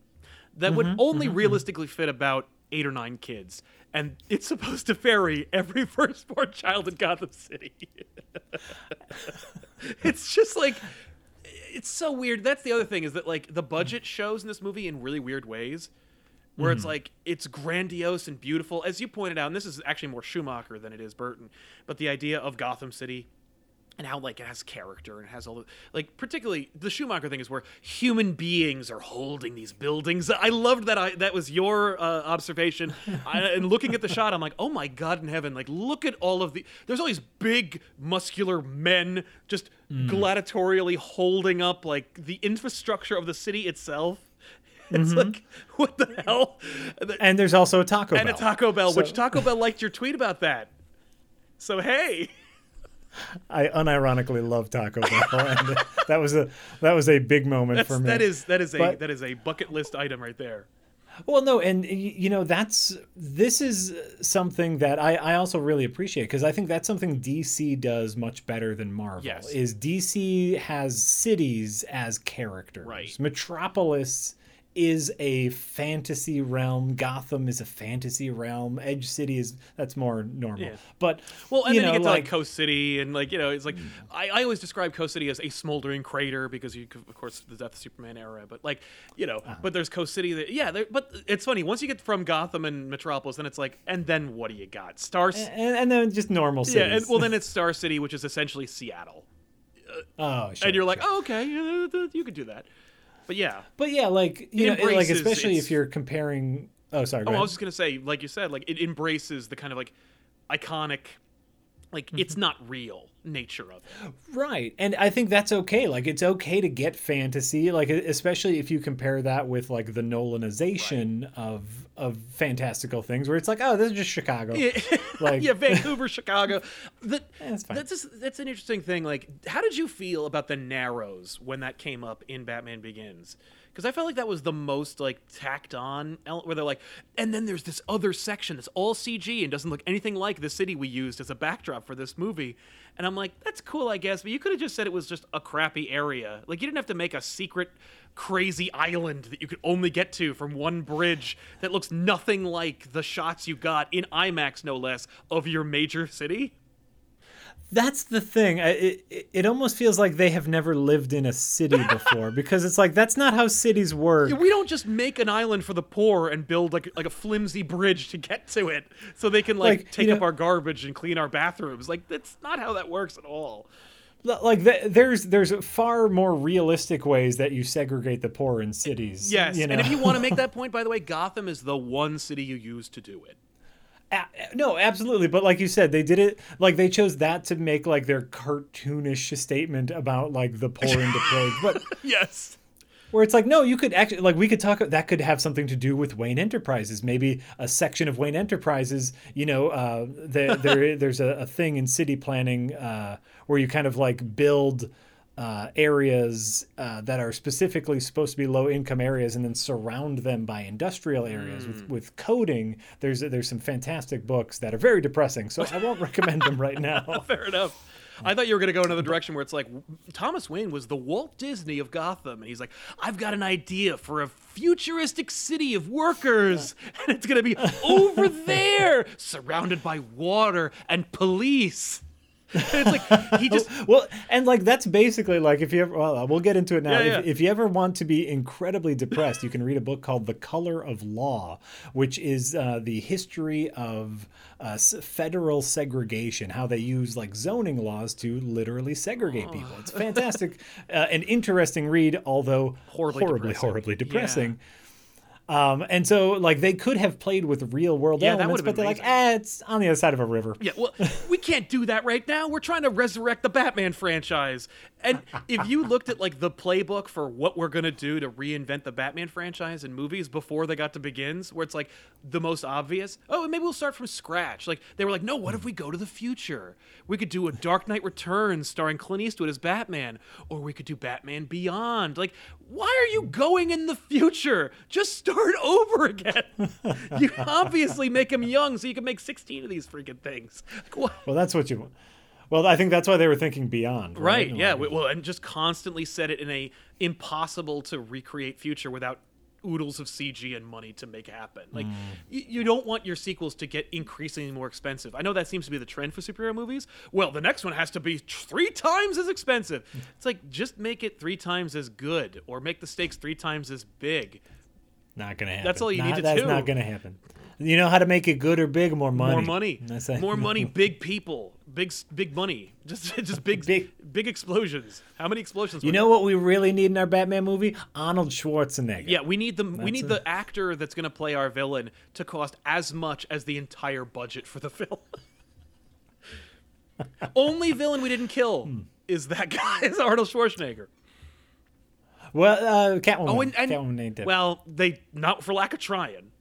that would Mm-hmm, only realistically fit about eight or nine kids, and it's supposed to ferry every firstborn child in Gotham City. it's just like it's so weird. That's the other thing is that like the budget shows in this movie in really weird ways. Where Mm-hmm. it's like it's grandiose and beautiful, as you pointed out, and this is actually more Schumacher than it is Burton. But the idea of Gotham City and how like it has character and it has all the like particularly the Schumacher thing is where human beings are holding these buildings. I loved that. I that was your uh, observation. I, and looking at the shot, I'm like, oh my god in heaven! Like look at all of the. There's all these big muscular men just gladiatorially holding up like the infrastructure of the city itself. It's like what the hell? And there's also a Taco and Bell. And a Taco Bell, which Taco Bell liked your tweet about that. So hey. I unironically love Taco Bell, and that was a that was a big moment That's, for me. that is that is a But- that is a bucket list item right there. Well, no, and you know that's this is something that I, I also really appreciate because I think that's something DC does much better than Marvel. Yes. Is DC has cities as characters. Right. Metropolis is a fantasy realm. Gotham is a fantasy realm. Edge City is that's more normal. Yeah. But Well, and you then know, you get to like, like Coast City, and like you know, it's like I, I always describe Coast City as a smoldering crater because you, could- of course, the Death of Superman era. But like you know, Uh-huh. but there's Coast City. That, yeah, there, but it's funny once you get from Gotham and Metropolis, then it's like, and then what do you got? Star. C- and, and then just normal cities. yeah, and well, then it's Star City, which is essentially Seattle, oh, sure, and you're like, sure. oh, okay, yeah, you could do that. But yeah, But yeah, like you know, like especially if you're comparing. Oh, sorry. Oh, I was just gonna say, like you said, like it embraces the kind of like iconic, like Mm-hmm. it's not real nature of it. Right. And I think that's okay. Like it's okay to get fantasy, like especially if you compare that with like the Nolanization of of fantastical things where it's like, oh, this is just Chicago. Yeah, Like- yeah, Vancouver, Chicago. That, that's eh, fine. That's just, that's an interesting thing. Like, how did you feel about the Narrows when that came up in Batman Begins? Because I felt like that was the most like tacked on, where they're like, and then there's this other section that's all CG and doesn't look anything like the city we used as a backdrop for this movie. And I'm like, that's cool, I guess, but you could have just said it was just a crappy area. Like, you didn't have to make a secret, crazy island that you could only get to from one bridge that looks nothing like the shots you got in IMAX, no less, of your major city. That's the thing. I, it, it- it almost feels like they have never lived in a city before because it's like that's not how cities work. We don't just make an island for the poor and build like like a flimsy bridge to get to it, so they can like, Like, take you up know- our garbage and clean our bathrooms. Like that's not how that works at all. Like th- there's there's far more realistic ways that you segregate the poor in cities. Yes, you know? and if you want to make that point, by the way, Gotham is the one city you use to do it. A- no, absolutely. But like you said, they did it like they chose that to make like their cartoonish statement about like the poor and depraved. But Yes. where it's like, no, you could actually like we could talk that could have something to do with Wayne Enterprises. Maybe a section of Wayne Enterprises, you know, uh, there there there's a, a thing in city planning uh, where you kind of like build. Uh, areas uh, that are specifically supposed to be low income areas and then surround them by industrial areas with, with coding there's there's some fantastic books that are very depressing so i won't recommend them right now Fair enough. I thought you were going to go another direction where it's like Thomas Wayne was the Walt Disney of Gotham, and he's like, I've got an idea for a futuristic city of workers, and it's going to be over there, surrounded by water and police. it's like he just well, and like that's basically like if you ever, well, we'll get into it now. Yeah, if, yeah. if you ever want to be incredibly depressed, you can read a book called The Color of Law, which is uh, the history of uh, federal segregation, how they use like zoning laws to literally segregate people. It's fantastic, uh, an interesting read, although Horribly horribly, depressing. horribly depressing. Um, and so like they could have played with real world Yeah, elements, but they're like, amazing. eh, it's on the other side of a river. Yeah, well, we can't do that right now. We're trying to resurrect the Batman franchise. And if you looked at like the playbook for what we're gonna do to reinvent the Batman franchise in movies before they got to Begins, where it's like the most obvious, oh, maybe we'll start from scratch. Like they were like, no, what if we go to the future? We could do a Dark Knight Returns starring Clint Eastwood as Batman, or we could do Batman Beyond. Like, why are you going in the future? Just start over again. you obviously make him young so you can make 16 of these freaking things. Like? Well, that's what you want. Well, I think that's why they were thinking beyond. Right, Right. yeah. Well, and just constantly set it in a impossible to recreate future without oodles of CG and money to make happen. Like, Mm. y- you don't want your sequels to get increasingly more expensive. I know that seems to be the trend for superhero movies. Well, the next one has to be three times as expensive. It's like just make it three times as good, or make the stakes three times as big. Not gonna happen. That's all you Not- need to that's do. That's not gonna happen. You know how to make it good or big? More money. More money, more money, big people, big big money, just just big Big- big, explosions. How many explosions? You know what we really need in our Batman movie? Arnold Schwarzenegger. Yeah, we need the we need a- the actor that's going to play our villain to cost as much as the entire budget for the film. Only villain we didn't kill Hmm. is that guy, is Arnold Schwarzenegger. Well, uh, Catwoman. Oh, and, and Catwoman well, they not for lack of trying.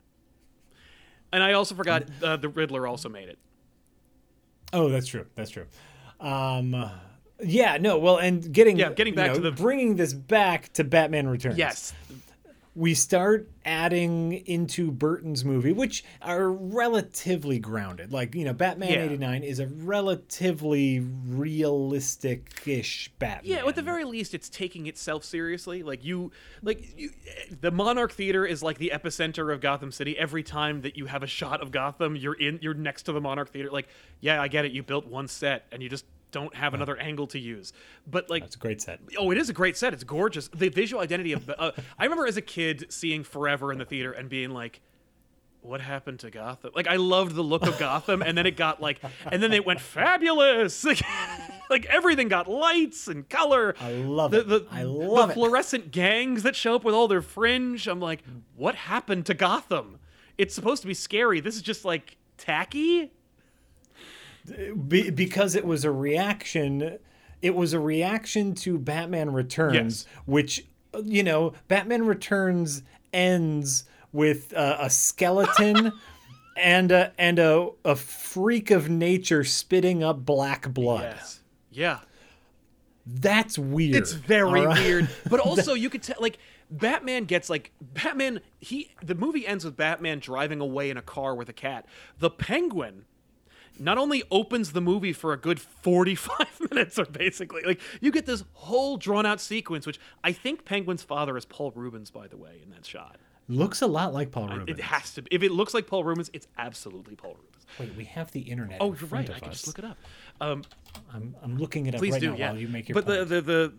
And I also forgot uh, the Riddler also made it. Oh, that's true. That's true. Um, yeah, no. Well, and getting Yeah, getting you back know, to the- bringing this back to Batman Returns. Yes, we start adding into Burton's movie, which are relatively grounded. Like you know, Batman Yeah. '89 is a relatively realistic-ish Batman. Yeah, at the very least, it's taking itself seriously. Like you, like you, the Monarch Theater is like the epicenter of Gotham City. Every time that you have a shot of Gotham, you're in, you're next to the Monarch Theater. Like, yeah, I get it. You built one set, and you just don't have another angle to use. But like, It's a great set. Oh, it is a great set. It's gorgeous. The visual identity of. Uh, I remember as a kid seeing Forever in the theater and being like, "What happened to Gotham?" Like I loved the look of Gotham, and then it got like, and then it went fabulous. Like, like everything got lights and color. I love the, it. I love the it. fluorescent gangs that show up with all their fringe. I'm like, what happened to Gotham? It's supposed to be scary. This is just like tacky. Be- because it was a reaction it was a reaction to Batman Returns Yes. which you know Batman Returns ends with uh, a skeleton and a, and a, a freak of nature spitting up black blood Yes. Yeah. that's weird It's very right? weird. But also you could tell like Batman gets like Batman he the movie ends with Batman driving away in a car with a cat. The Penguin not only opens the movie for a good 45 minutes or basically like you get this whole drawn out sequence which I think Penguin's father is Paul Reubens by the way in that shot. looks a lot like Paul Reubens It has to be. If it looks like Paul Reubens, it's absolutely Paul Reubens. wait we have the internet Oh, in you're right. I can us. just look it up. Um, I'm, I'm looking it up right do, now yeah. while you make your but point. the, the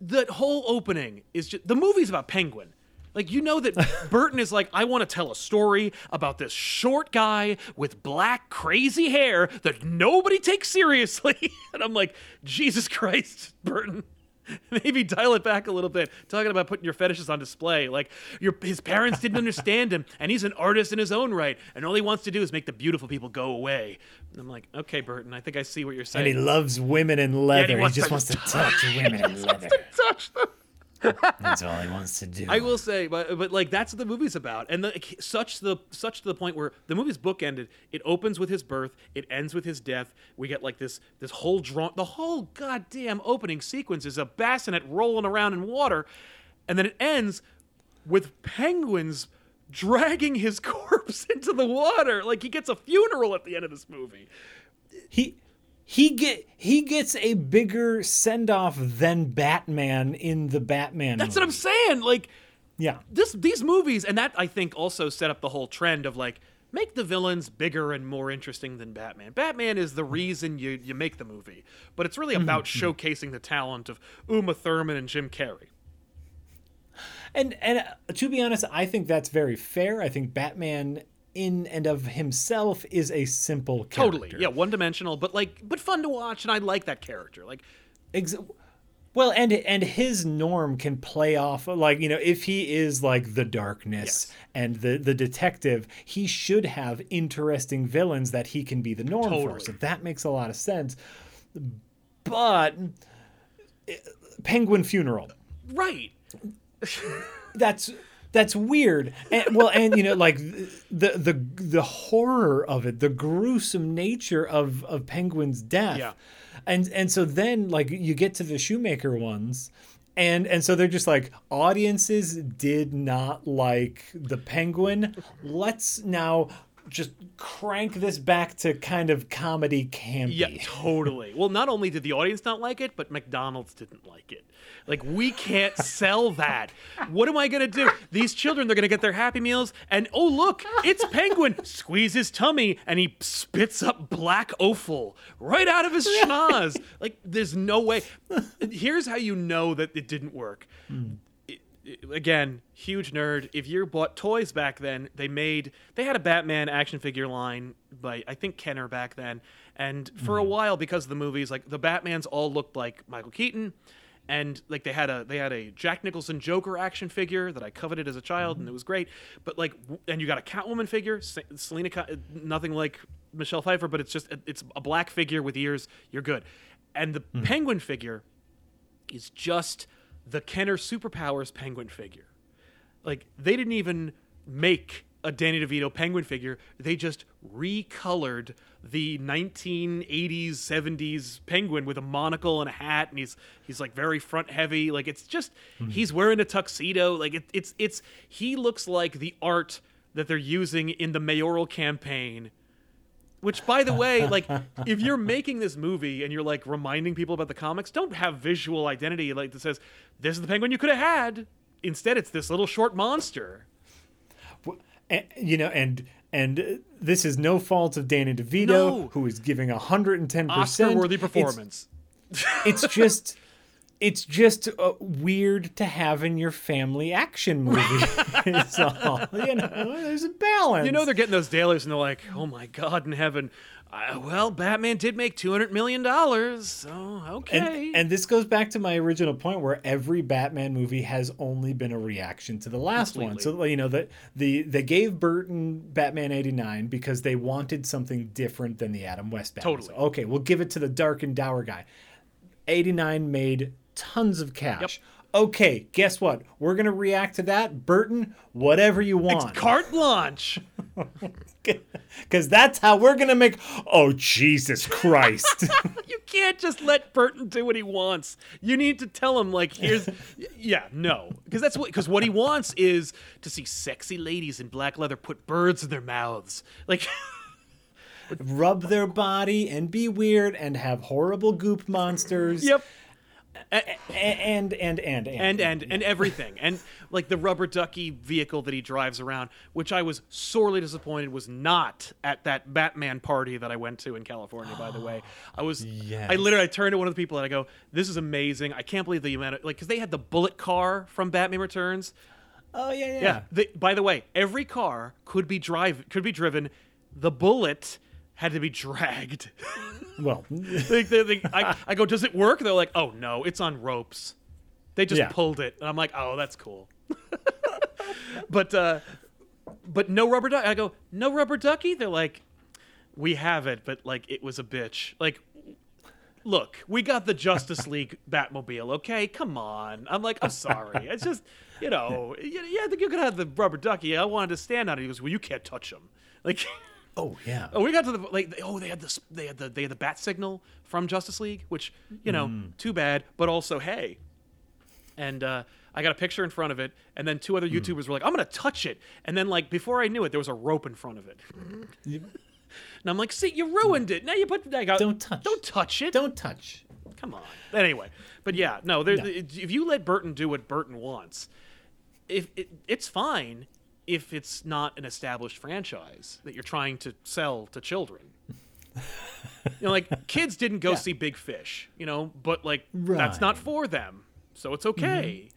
the the whole opening is just the movie's about Penguin. Like you know that Burton is like, I want to tell a story about this short guy with black crazy hair that nobody takes seriously, and I'm like, Jesus Christ, Burton. Maybe dial it back a little bit. Talking about putting your fetishes on display. Like your his parents didn't understand him, and he's an artist in his own right, and all he wants to do is make the beautiful people go away. And I'm like, okay, Burton, I think I see what you're saying. and he loves women in leather. he, wants just to wants to touch women in leather. touch them. That's all he wants to do. I will say, but but like that's what the movie's about, and the, such the such to the point where the movie's bookended. It opens with his birth, it ends with his death. We get like this this whole drawn the whole goddamn opening sequence is a bassinet rolling around in water, and then it ends with penguins dragging his corpse into the water. Like he gets a funeral at the end of this movie. he he get he gets a bigger send off than Batman in the Batman. That's what I'm saying. Like Yeah, this these movies and that I think also set up the whole trend of like make the villains bigger and more interesting than Batman. Batman is the reason you, you make the movie, but it's really about showcasing the talent of Uma Thurman and Jim Carrey. And and uh, to be honest, I think that's very fair. I think Batman in and of himself is a simple character. Totally, yeah, one dimensional, but like, but fun to watch, and I like that character. Like, Ex- well, and and his norm can play off like you know if he is like the darkness Yes. and the the detective, he should have interesting villains that he can be the norm for. So that makes a lot of sense. But eh, Penguin Funeral, right? that's that's weird. And well and you know like the the the horror of it the gruesome nature of of penguin's death. Yeah. and and so then like you get to the Schumacher ones and and so they're just like audiences did not like the penguin. Let's now just crank this back to kind of comedy campy Yeah, totally. Well, not only did the audience not like it, but McDonald's didn't like it. Like, we can't sell that. What am I going to do? These children, they're going to get their Happy Meals, and oh, look, it's Penguin. Squeeze his tummy, and he spits up black offal right out of his schnoz. Like, there's no way. Here's how you know that it didn't work. It- again, huge nerd. If you bought toys back then, they made they had a Batman action figure line by I think Kenner back then, and for a hmm. while because of the movies, like the Batmans all looked like Michael Keaton, and like they had a they had a Jack Nicholson Joker action figure that I coveted as a child, and hmm. it was great. But like, and you got a Catwoman figure, Se- Selina, nothing like Michelle Pfeiffer, but it's just it's a black figure with ears. You're good, and the hmm. Penguin figure is just the Kenner Superpowers penguin figure. Like they didn't even make a Danny DeVito penguin figure. They just recolored the 1980s, 70s penguin with a monocle and a hat, and he's he's like very front heavy. Like it's just hmm. he's wearing a tuxedo. Like it, it's it's he looks like the art that they're using in the mayoral campaign which, by the way, like if you're making this movie and you're like reminding people about the comics, don't have visual identity like that says this is the penguin you could have had. Instead, it's this little short monster. and, you know, and and this is no fault of Danny DeVito, No. who is giving hundred and ten percent Oscar-worthy performance. It's, just, it's just uh, weird to have in your family action movie. it's all, you know, there's a balance. You know they're getting those dailies and they're like, "Oh my God in heaven." Uh, well, Batman did make two hundred million dollars, so okay. and, and this goes back to my original point where every Batman movie has only been a reaction to the last one. So you know that the they gave Burton Batman eighty nine because they wanted something different than the Adam West Batman. Totally. So, okay, we'll give it to the dark and dour guy. Eighty nine made tons of cash. Okay, guess what? We're gonna react to that, Burton. Whatever you want. carte blanche. because that's how we're gonna make. Oh Jesus Christ! you can't just let Burton do what he wants. You need to tell him like, here's, yeah, no, because that's what because what he wants is to see sexy ladies in black leather put birds in their mouths, like. Rub their body and be weird and have horrible goop monsters. Yep. And and and and. And and and everything. And like the rubber ducky vehicle that he drives around which i was sorely disappointed was not at that batman party that i went to in california by the way. I was i literally i turned to one of the people and i go this is amazing. I can't believe the amount of like because they had the bullet car from batman returns. Oh yeah, yeah. yeah, they, by the way every car could be drive could be driven the bullet had to be dragged Well, they, they, they, I, I go, does it work? They're like, oh no, it's on ropes. They just Yeah. pulled it, and I'm like, oh, that's cool. but uh, but no rubber duck. I go, no rubber ducky. They're like, we have it, but like it was a bitch. Like, look, we got the Justice League Batmobile. Okay, come on. I'm like, I'm sorry. It's just, you know, yeah, yeah, I think you could have the rubber ducky. I wanted to stand on it. He goes, well, you can't touch him. Like. Oh yeah. Oh, we got to the like. Oh, they had this. They had the they had the bat signal from Justice League, which you know, too bad, but also hey. And uh, I got a picture in front of it, and then two other YouTubers were like, "I'm gonna touch it," and then like before I knew it, there was a rope in front of it. and I'm like, "See, you ruined it. Now you put. I got, Don't touch. Don't touch it. Don't touch. Come on. Anyway, but yeah, no. There, if you let Burton do what Burton wants, if it, it's fine. If it's not an established franchise that you're trying to sell to children. you know, like kids didn't go see Big Fish, you know, but like that's not for them, so it's okay. Mm-hmm.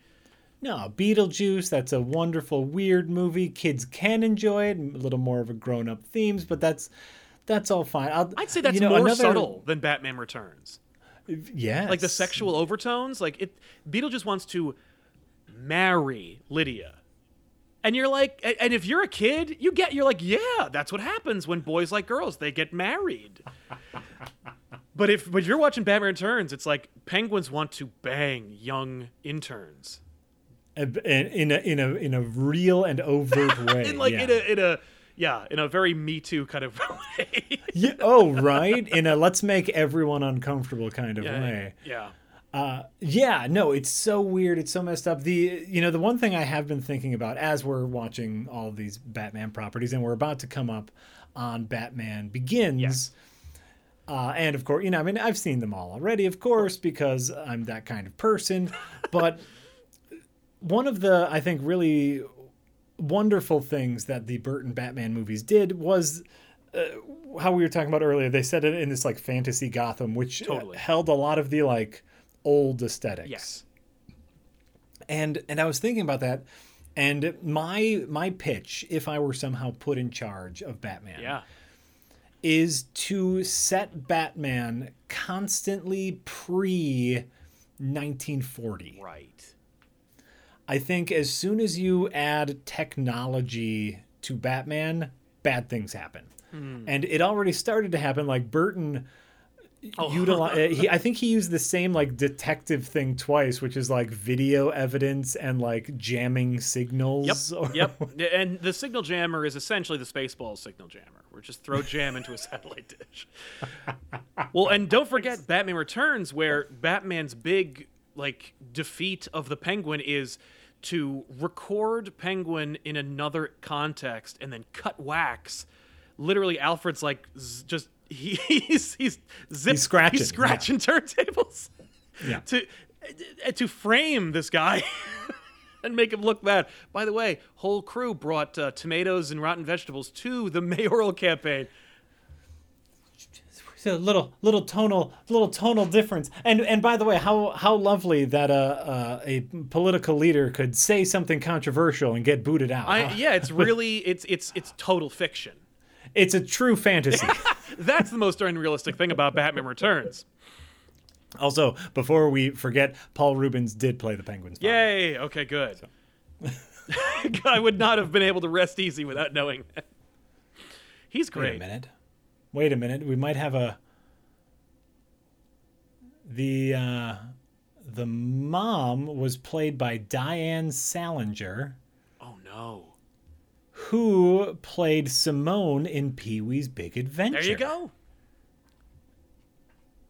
No, Beetlejuice, that's a wonderful, weird movie. Kids can enjoy it, a little more of a grown up themes, but that's that's all fine. I'll, I'd say that's you know, more another- subtle than Batman Returns. Yes. Like the sexual overtones, like it Beetlejuice wants to marry Lydia. And you're like and if you're a kid, you get you're like, yeah, that's what happens when boys like girls, they get married. but if but you're watching Batman Returns, it's like penguins want to bang young interns. in in a in a in a real and overt way. In like yeah. in a in a yeah, in a very me too kind of way. yeah, oh right, in a let's make everyone uncomfortable kind of yeah, way. yeah. Yeah, no, it's so weird. It's so messed up. The you know the one thing I have been thinking about as we're watching all of these Batman properties, and we're about to come up on Batman Begins. Yes. Uh, and of course, you know, I mean, I've seen them all already, of course, because I'm that kind of person. But one of the, I think, really wonderful things that the Burton Batman movies did was uh, how we were talking about earlier. They set it in this like fantasy Gotham, which uh, Totally. held a lot of the like old aesthetics Yes. and and I was thinking about that, and my my pitch, if I were somehow put in charge of Batman, Yeah. is to set Batman constantly pre 1940. Right. I think as soon as you add technology to Batman, bad things happen. Hmm. And it already started to happen. Like Burton, Oh. utilize. Eh, he, I think he used the same like detective thing twice, which is like video evidence and like jamming signals. or- Yep. And the signal jammer is essentially the Spaceballs signal jammer. We're just throw jam into a satellite dish. well, and don't forget Batman Returns, where Batman's big like defeat of the Penguin is to record Penguin in another context and then cut wax. Literally, Alfred's like z- just he, he's he's zip, He's scratching, he's scratching turntables Yeah. to uh, to frame this guy and make him look bad. By the way, whole crew brought uh, tomatoes and rotten vegetables to the mayoral campaign. So little little tonal little tonal difference. And and by the way, how how lovely that uh, uh, a political leader could say something controversial and get booted out. I, Huh? yeah, it's really it's it's it's total fiction. It's a true fantasy. That's the most unrealistic thing about Batman Returns. also, before we forget, Paul Reubens did play the Penguins. father. Yay! Okay, good. I would not have been able to rest easy without knowing that. He's great. Wait a minute. Wait a minute. We might have a the uh, the mom was played by Diane Salinger, Oh no! Who played Simone in Pee Wee's Big Adventure. There you go. Wait a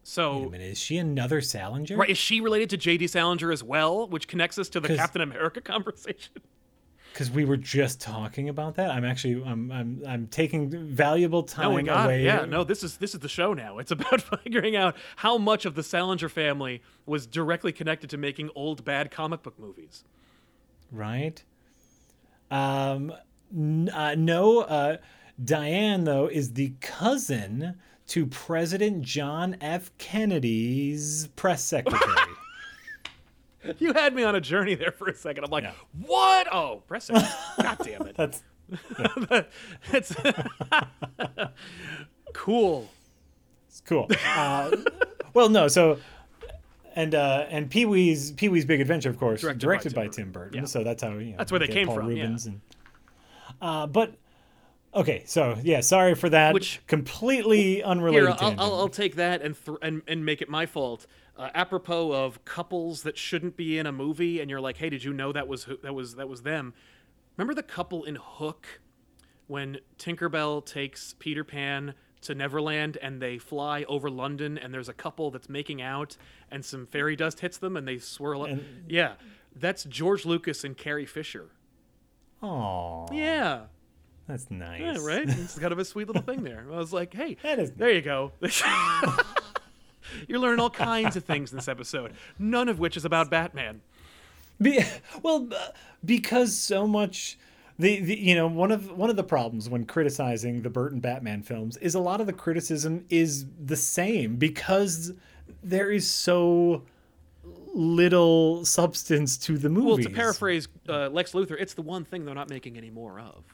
So, minute. Is she another Salinger? right, is she related to J.D. Salinger as well, which connects us to the Captain America conversation? Because we were just talking about that. I'm actually I'm I'm I'm taking valuable time No, got away. Yeah, no, this is this is the show now. It's about figuring out how much of the Salinger family was directly connected to making old bad comic book movies. right? Um, uh, no, uh, Diane though is the cousin to President John F. Kennedy's press secretary. You had me on a journey there for a second. I'm like, Yeah. what? Oh, press it. God damn it. That's It's cool. it's cool. Uh, well, no, so. And uh, and Pee Wee's Pee Wee's Big Adventure, of course, Directed directed, by by, Tim Tim Burton. Yeah. So that's how you know, That's where they came Paul from, yeah. Reubens and, uh, but okay, so yeah, sorry for that. Which- completely unrelated. Here, I'll. I'll, I'll take that and, th- and and make it my fault. Uh, apropos of couples that shouldn't be in a movie, and you're like, "Hey, did you know that was who, that was that was them?" Remember the couple in Hook when Tinkerbell takes Peter Pan to Neverland and they fly over London, and there's a couple that's making out, and some fairy dust hits them, and they swirl up. And- yeah, that's George Lucas and Carrie Fisher. Aw, Yeah. that's nice. Yeah, right? It's kind of a sweet little thing there. I was like, hey, That is- there you go. You're learning all kinds of things in this episode, none of which is about Batman. Be, well, because so much the, the you know one of one of the problems when criticizing the Burton Batman films is a lot of the criticism is the same because there is so little substance to the movie. Well, to paraphrase uh, Lex Luthor, it's the one thing they're not making any more of.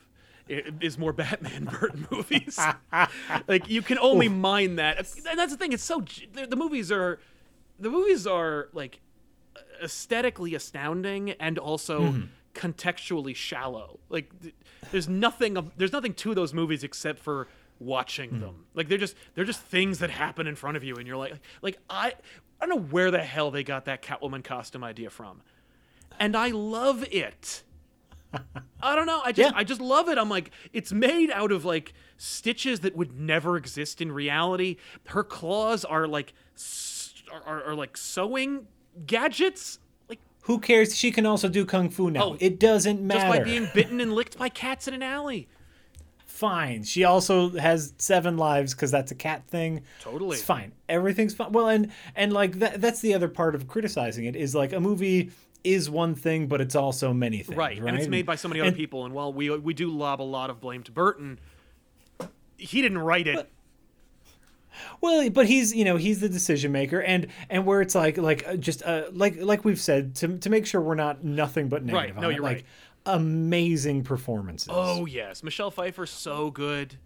It is more Batman Burton movies. like you can only mine that, and that's the thing. It's so the, the movies are, the movies are like aesthetically astounding and also Mm-hmm. contextually shallow. Like there's nothing of, there's nothing to those movies except for watching Mm. them. Like they're just they're just things that happen in front of you and you're like like I I don't know where the hell they got that Catwoman costume idea from. And I love it. I don't know. I just Yeah. I just love it. I'm like it's made out of like stitches that would never exist in reality. Her claws are like are, are, are like sewing gadgets. Like Who cares? She can also do kung fu now. Oh, it doesn't matter. just by being bitten and licked by cats in an alley. Fine. She also has seven lives because that's a cat thing. Totally. it's fine. Everything's fine. Well, and and like that, that's the other part of criticizing it is like a movie is one thing, but it's also many things. Right. Right, And it's made by so many other And- people. And while we we do lob a lot of blame to Burton, he didn't write it. Well, but he's you know he's the decision maker, and and where it's like like just uh, like like we've said to to make sure we're not nothing but negative. Right. No, you're like, right. Amazing performances. oh yes, Michelle Pfeiffer so good.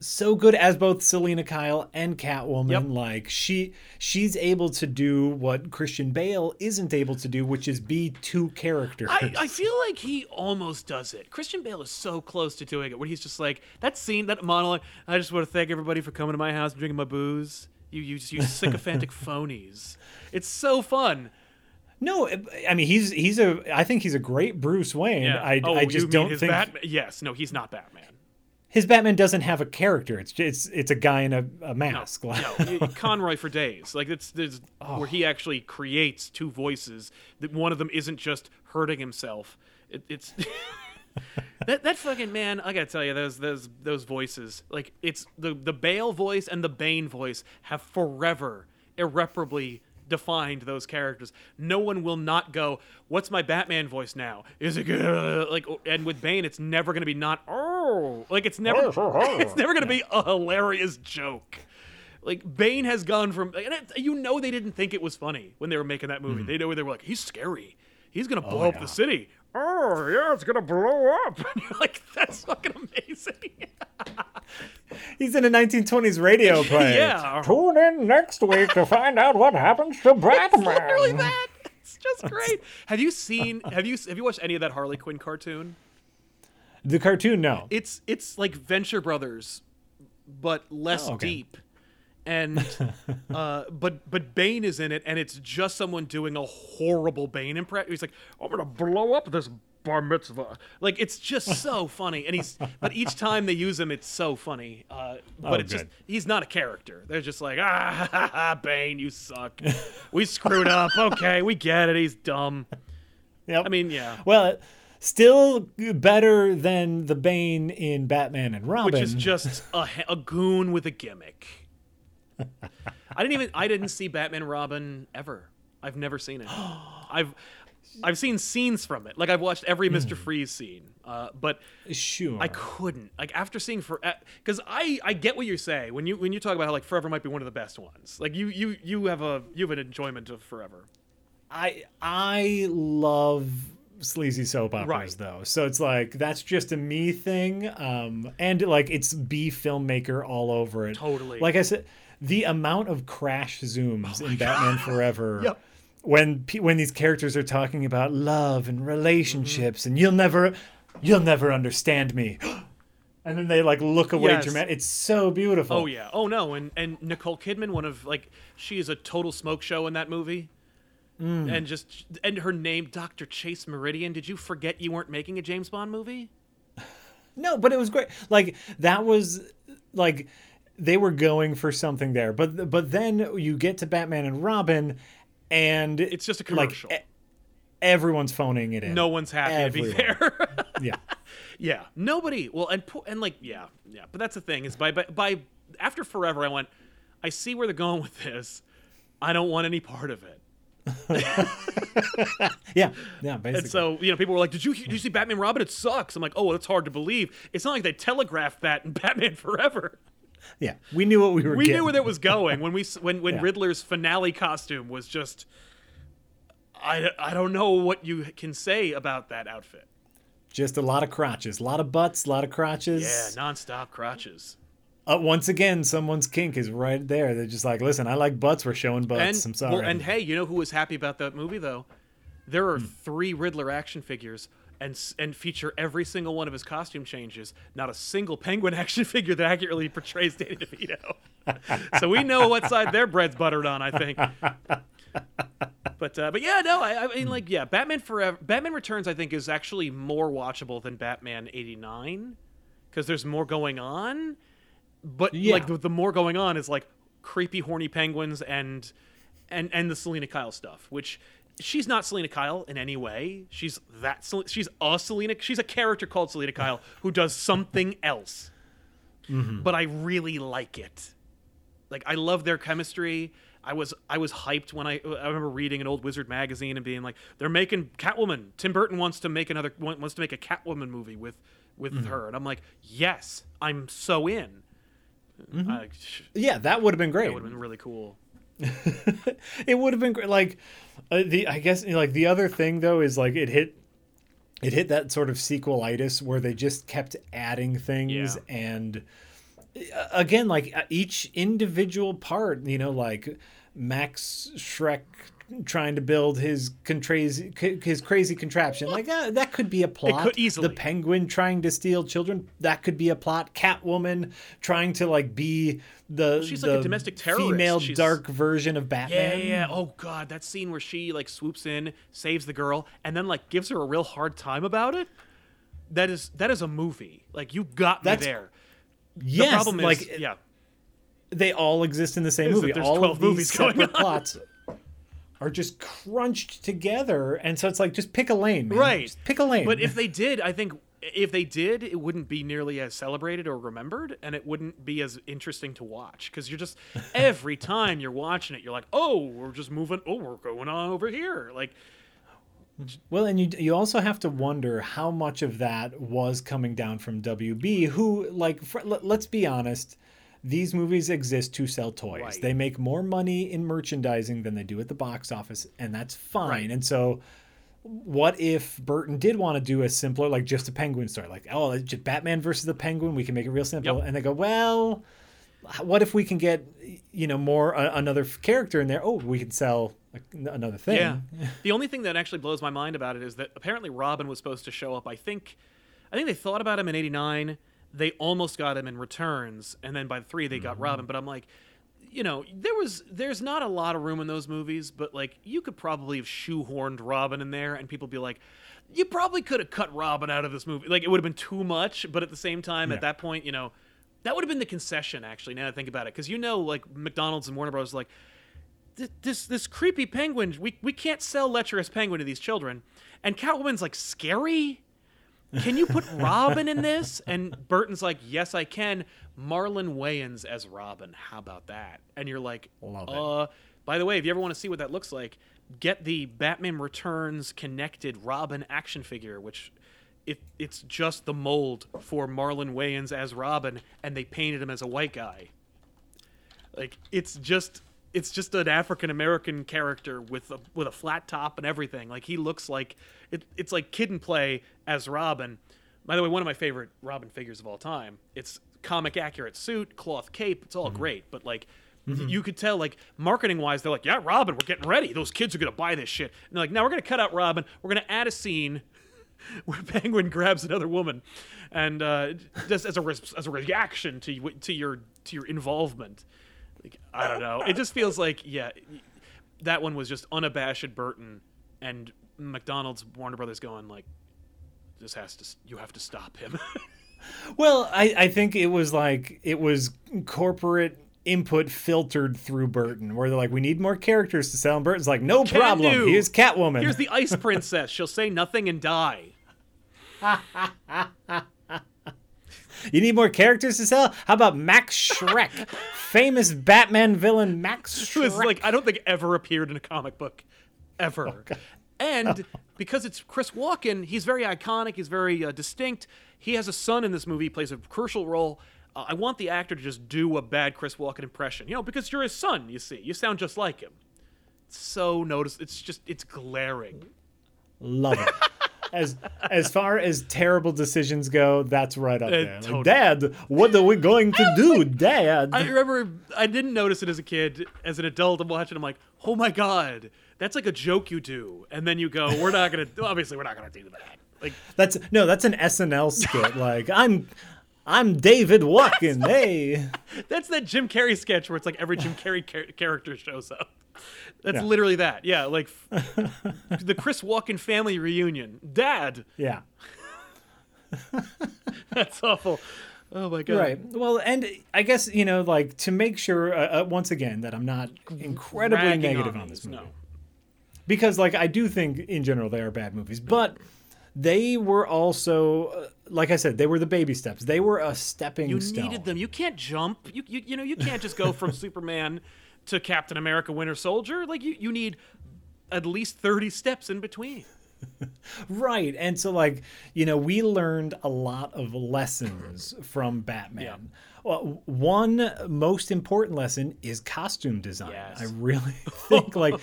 so good as both Selina Kyle and Catwoman. Yep. Like she she's able to do what Christian Bale isn't able to do, which is be two characters. I, I feel like he almost does it. Christian Bale is so close to doing it, where he's just like that scene, that monologue. I just want to thank everybody for coming to my house and drinking my booze. You, you, you sycophantic phonies. It's so fun. No, uh, I mean he's he's a I think he's a great Bruce Wayne. Yeah. I, oh, I oh, you just don't think Batman? Yes. No, he's not Batman. his Batman doesn't have a character. It's it's it's a guy in a, a mask. no, y- Conroy for days. Like it's there's where he actually creates two voices. That one of them isn't just hurting himself. It, it's that that fucking man. I gotta tell you, those those those voices. Like it's the the Bale voice and the Bane voice have forever irreparably defined those characters. No one will not go. What's my Batman voice now? Is it good? Like and with Bane, it's never gonna be not. Oh, like it's never. Oh, oh, oh. it's never gonna be a hilarious joke. Like Bane has gone from, and it, you know, they didn't think it was funny when they were making that movie. Mm-hmm. They know they were like, he's scary. He's gonna blow up yeah. the city. Oh yeah, it's gonna blow up. And you're like, that's fucking amazing. He's in a 1920s radio play. yeah, Tune in next week to find out what happens to Batman. It's literally that. It's just great. have you seen? Have you have you watched any of that Harley Quinn cartoon? The cartoon, no. It's it's like Venture Brothers, but less Oh, okay. deep. And uh, but but Bane is in it, and it's just someone doing a horrible Bane impression. He's like, "I'm gonna blow up this bar mitzvah." Like it's just so funny, and he's but each time they use him, it's so funny. Uh, but Oh, it's just he's not a character. They're just like, "Ah, ha, ha, Bane, you suck. We screwed up. Okay, we get it. He's dumb." Yep. I mean, yeah. well, It- still better than the Bane in Batman and Robin. which is just a, a goon with a gimmick. I didn't even I didn't see Batman Robin ever. I've never seen it. I've I've seen scenes from it. Like I've watched every Mister Freeze scene, uh, but sure. I couldn't. Like after seeing for because I I get what you say when you when you talk about how like Forever might be one of the best ones. Like you you you have a you have an enjoyment of Forever. I I love sleazy soap operas Right. though. So it's like that's just a me thing. Um and like it's B filmmaker all over it. Totally. Like I said the amount of crash zooms in Batman Forever Oh Yep. when when these characters are talking about love and relationships Mm-hmm. and you'll never you'll never understand me. And then they like look away Yes. dramatic. It's so beautiful. Oh yeah. Oh no. And and Nicole Kidman, one of like she is a total smoke show in that movie. Mm. And just and her name, Dr. Chase Meridian. Did you forget you weren't making a James Bond movie? No, but it was great. Like that was like they were going for something there. But but then you get to Batman and Robin and It's just a like commercial. e- everyone's phoning it in. no one's happy to be there. Yeah. yeah. Nobody. Well, and and like yeah, yeah. But that's the thing is by by, by after Forever, I went. I see where they're going with this. I don't want any part of it. Yeah, yeah, basically. And so, you know, people were like, "Did you did you see Batman Robin? It sucks." I'm like, "Oh, that's hard to believe." It's not like they telegraphed that in Batman Forever. Yeah, we knew what we were. Doing. We getting. knew where that was going when we when when Yeah. Riddler's finale costume was just. I, I don't know what you can say about that outfit. Just a lot of crotches, a lot of butts, a lot of crotches. Yeah, nonstop crotches. Uh, once again, someone's kink is right there. They're just like, listen, I like butts. We're showing butts. And I'm sorry. well, and hey, you know who was happy about that movie though? There Hmm. are three Riddler action figures and and feature every single one of his costume changes. Not a single Penguin action figure that accurately portrays Danny DeVito. so we know what side their bread's buttered on. I think. But uh, but yeah, no, I, I mean like yeah, Batman Forever, Batman Returns, I think is actually more watchable than Batman '89 because there's more going on. But Yeah. like the, the more going on is like creepy, horny penguins and and and the Selina Kyle stuff, which she's not Selina Kyle in any way. She's that she's a Selina. She's a character called Selina Kyle who does something else. Mm-hmm. But I really like it. Like I love their chemistry. I was I was hyped when I I remember reading an old Wizard magazine and being like, they're making Catwoman. Tim Burton wants to make another wants to make a Catwoman movie with with mm-hmm. her, and I'm like, yes, I'm so in. Mm-hmm. I- yeah, that would have been great. that would have been really cool. it would have been great. Like uh, the, I guess like the other thing though is like it hit, it hit that sort of sequelitis where they just kept adding things Yeah. and uh, again like uh, each individual part, you know, like Max Shreck trying to build his crazy his crazy contraption like uh, that could be a plot could easily. the penguin trying to steal children that could be a plot catwoman trying to like be the she's like a domestic terrorist. female She's- dark version of batman yeah, yeah. Oh god, that scene where she like swoops in, saves the girl, and then like gives her a real hard time about it. That is that is a movie. Like you got me That's- there. The problem is, like yeah, they all exist in the same movie there's all 12 of these movies going separate on. plots are just crunched together and so it's like just pick a lane man. right. Just pick a lane But if they did, I think if they did, it wouldn't be nearly as celebrated or remembered, and it wouldn't be as interesting to watch because you're just every time you're watching it, you're like, oh, we're just moving. Oh, we're going on over here. Like, Well, and you you also have to wonder how much of that was coming down from WB, who like fr- let's be honest, these movies exist to sell toys. Right. They make more money in merchandising than they do at the box office, and that's fine. Right. And so, what if Burton did want to do a simpler, like just a Penguin story, like oh, just Batman versus the Penguin? We can make it real simple, Yep. and they go, well. What if we can get, you know, more uh, another character in there? Oh, we can sell like, another thing. Yeah. the only thing that actually blows my mind about it is that apparently Robin was supposed to show up. I think, I think they thought about him in '89. They almost got him in Returns, and then by three they got mm-hmm. Robin. But I'm like, you know, there was there's not a lot of room in those movies, but like you could probably have shoehorned Robin in there, and people be like. You probably could have cut Robin out of this movie. Like it would have been too much, but at the same time, Yeah. at that point, you know, that would have been the concession. Actually, now that I think about it, because you know, like McDonald's and Warner Bros. like, this this creepy penguin. We we can't sell lecherous penguin to these children, and Catwoman's like scary. Can you put Robin in this? And Burton's like, yes, I can. Marlon Wayans as Robin. How about that? And you're like, Love it. uh. By the way, if you ever want to see what that looks like, get the Batman Returns connected Robin action figure, which. It, it's just the mold for Marlon Wayans as Robin, and they painted him as a white guy. Like it's just it's just an African American character with a with a flat top and everything. Like he looks like it, it's like Kid and Play as Robin. By the way, one of my favorite Robin figures of all time. It's comic accurate suit, cloth cape. It's all great, but like you could tell, like marketing wise, they're like, "Yeah, Robin, we're getting ready. Those kids are gonna buy this shit." And they're like, "No, we're gonna cut out Robin. We're gonna add a scene where Penguin grabs another woman, and uh, just as a as a reaction to to your to your involvement. Like, I don't know. It just feels like yeah, that one was just unabashed Burton and McDonald's Warner Brothers going like, this has to you have to stop him. Well, I, I think it was like it was corporate input filtered through Burton, where they're like, we need more characters to sell. And Burton's like, no Can problem. do. Here's Catwoman. Here's the Ice Princess. She'll say nothing and die. you need more characters to sell? How about Max Shreck, famous Batman villain Max Who is Shreck? like I don't think ever appeared in a comic book ever. and because it's Chris Walken, he's very iconic. He's very uh, distinct. He has a son in this movie. He plays a crucial role. Uh, I want the actor to just do a bad Chris Walken impression. You know, because you're his son. You see, you sound just like him. So notice. It's just it's glaring. Love it. As as far as terrible decisions go, that's right up uh, there. Like, totally. Dad, what are we going to do, Dad? I remember I didn't notice it as a kid. As an adult, I'm watching. I'm like, oh my god, that's like a joke you do, and then you go, we're not gonna. Obviously, we're not gonna do that. Like, That's no, that's an SNL skit. Like I'm, I'm David Walken. Hey, that's that Jim Carrey sketch where it's like every Jim Carrey char- character shows up. That's Yeah. literally that. Yeah, like the Chris Walken family reunion. Dad, yeah, that's awful. Oh my god. right. Well, and I guess you know, like to make sure uh, uh, once again that I'm not incredibly Ragging negative on, on this movie no. because, like, I do think in general they are bad movies, but they were also, uh, like I said, they were the baby steps. They were a stepping You stone. needed them. You can't jump. You, you you know you can't just go from Superman to Captain America Winter Soldier. Like you you need at least 30 steps in between. Right. And so like, you know, we learned a lot of lessons from Batman. Yeah. Well, one most important lesson is costume design. Yes. I really think like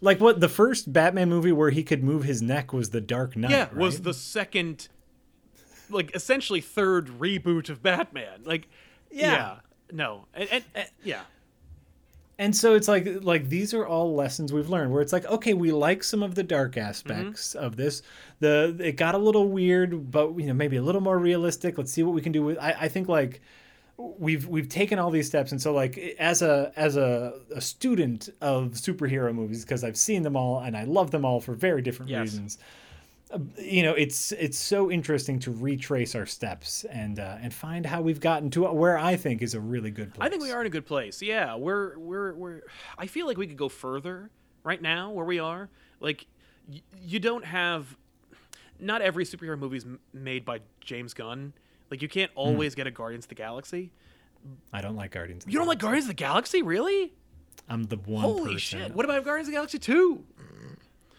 like what the first Batman movie where he could move his neck was The Dark Knight. Yeah, was the second like essentially third reboot of Batman. Like Yeah. No. And, and, and- yeah. And so it's like like these are all lessons we've learned where it's like okay we like some of the dark aspects Mm-hmm. of this the it got a little weird but you know maybe a little more realistic let's see what we can do with I, I think like we've we've taken all these steps and so like as a as a, a student of superhero movies because I've seen them all and I love them all for very different Yes. reasons you know it's it's so interesting to retrace our steps and uh, and find how we've gotten to where I think is a really good place I think we are in a good place. Yeah, we're we're we're. I feel like we could go further right now where we are. Like, y- you don't have. Not every superhero movie is m- made by James Gunn. Like, you can't always get a Guardians of the Galaxy. I don't like Guardians of the You don't like Galaxy. Guardians of the Galaxy, really? I'm the one Holy person. shit! What about Guardians of the Galaxy Two?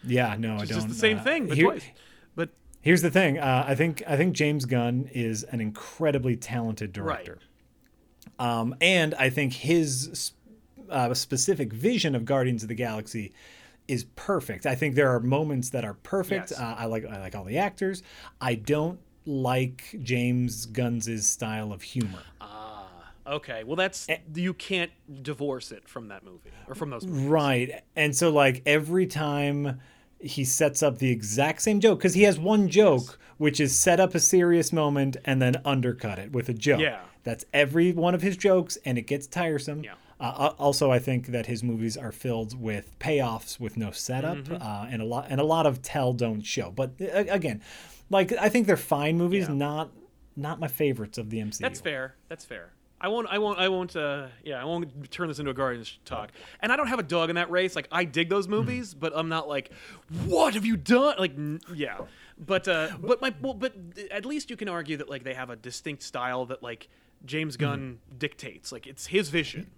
Yeah, no, I It's don't. just the same uh, thing, but here- twice. But Here's the thing. Uh, I think I think James Gunn is an incredibly talented director, um, and I think his uh, specific vision of Guardians of the Galaxy is perfect. I think there are moments that are perfect. Yes. Uh, I like I like all the actors. I don't like James Gunn's style of humor. Okay, well, that's you can't divorce it from that movie or from those. Movies. Right. And so like every time he sets up the exact same joke cuz he has one joke which is set up a serious moment and then undercut it with a joke. Yeah. That's every one of his jokes and it gets tiresome. Yeah. Uh, also, I think that his movies are filled with payoffs with no setup, Mm-hmm. uh, and a lot and a lot of tell don't show. But uh, again, like I think they're fine movies, Yeah. not not my favorites of the MCU. That's fair. That's fair. I won't. I won't. I won't. Uh, yeah, I won't turn this into a Guardians talk. And I don't have a dog in that race. Like I dig those movies, but I'm not like, what have you done? Like, n- yeah. But uh, but my well, but at least you can argue that like they have a distinct style that like James Gunn dictates. Like it's his vision.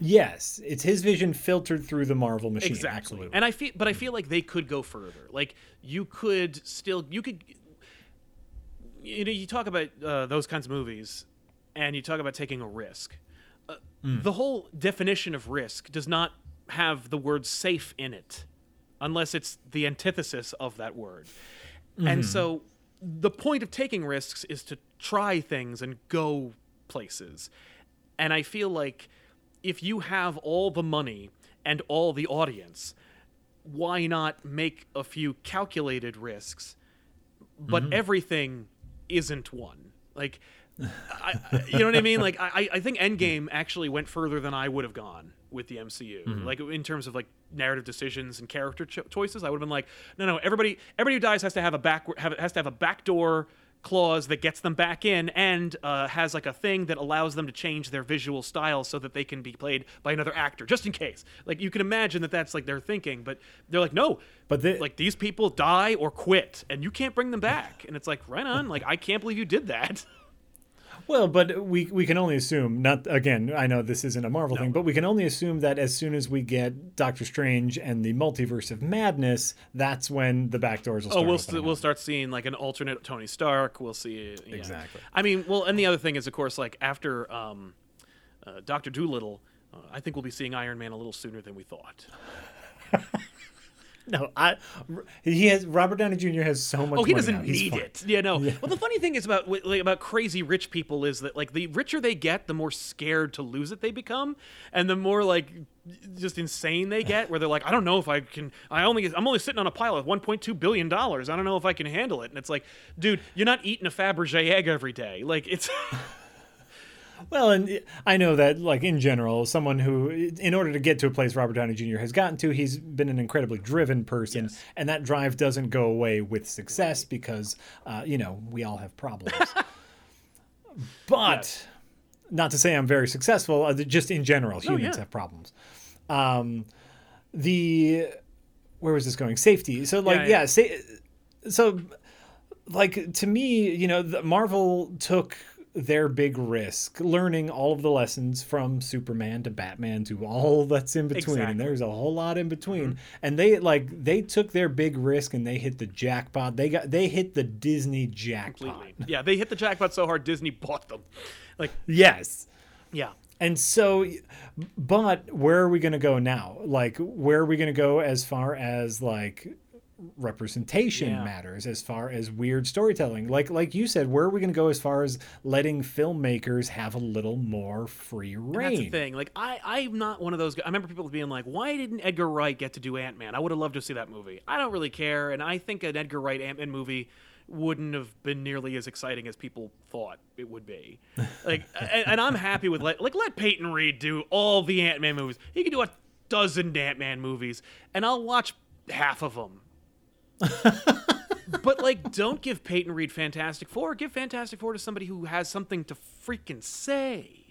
Yes, it's his vision filtered through the Marvel machine. Exactly. Absolutely. And I feel, but I feel like they could go further. Like you could still, you could, you know, you talk about uh, those kinds of movies, and you talk about taking a risk. Uh, hmm. The whole definition of risk does not have the word safe in it, unless it's the antithesis of that word. And hmm. so, the point of taking risks is to try things and go places. And I feel like if you have all the money and all the audience, why not make a few calculated risks? But mm-hmm. everything isn't one. Like, I, you know what I mean? Like, I, I think Endgame actually went further than I would have gone with the MCU. Like, in terms of like narrative decisions and character cho- choices, I would have been like, no, no, everybody, everybody who dies has to have a back, have, has to have a backdoor clause that gets them back in and uh, has like a thing that allows them to change their visual style so that they can be played by another actor just in case. Like you can imagine that that's like their thinking but they're like no But the- like these people die or quit and you can't bring them back. And it's like right on. Like i can't believe you did that Well, but we we can only assume not again. I know this isn't a Marvel thing, but we can only assume that as soon as we get Doctor Strange and the Multiverse of Madness, that's when the back doors will Start Oh, we'll st- we'll start seeing like an alternate Tony Stark. We'll see yeah. Exactly. I mean, well, and the other thing is, of course, like after um, uh, Doctor Dolittle, uh, I think we'll be seeing Iron Man a little sooner than we thought. No, I he has Robert Downey Jr. has so much. Oh, he doesn't. Need it. Yeah, no. Well, the funny thing is about like, about crazy rich people is that like the richer they get, the more scared to lose it they become, and the more like just insane they get. Where they're like, I don't know if I can. I only I'm only sitting on a pile of 1.2 billion dollars. I don't know if I can handle it. And it's like, dude, you're not eating a Fabergé egg every day. Like it's. Well, and I know that, like in general, someone who, in order to get to a place Robert Downey Jr. has gotten to, he's been an incredibly driven person, Yes. and that drive doesn't go away with success because, uh, you know, we all have problems. but Yes. not to say I'm very successful, uh, just in general, humans yeah. have problems. Um, the where was this going? Safety. So, like, Yeah, yeah, yeah. sa- so like to me, you know, the, Marvel took their big risk, learning all of the lessons from Superman to Batman to all that's in between, Exactly. and there's a whole lot in between. Mm-hmm. And they like they took their big risk and they hit the jackpot. They got they hit the Disney jackpot. Completely. Yeah, they hit the jackpot so hard Disney bought them. Like, Yes. yeah. And so, but where are we going to go now? Like, where are we going to go as far as like representation Yeah. matters, as far as weird storytelling? Like, like you said, where are we going to go as far as letting filmmakers have a little more free And reign? That's the thing. Like I, I'm not one of those. guys. I remember people being like, "Why didn't Edgar Wright get to do Ant Man? I would have loved to see that movie." I don't really care, and I think an Edgar Wright Ant Man movie wouldn't have been nearly as exciting as people thought it would be. Like, and, and I'm happy with let like let Peyton Reed do all the Ant Man movies. He could do a dozen Ant Man movies, and I'll watch half of them. but like, don't give Peyton Reed Fantastic Four. Give Fantastic Four to somebody who has something to freaking say.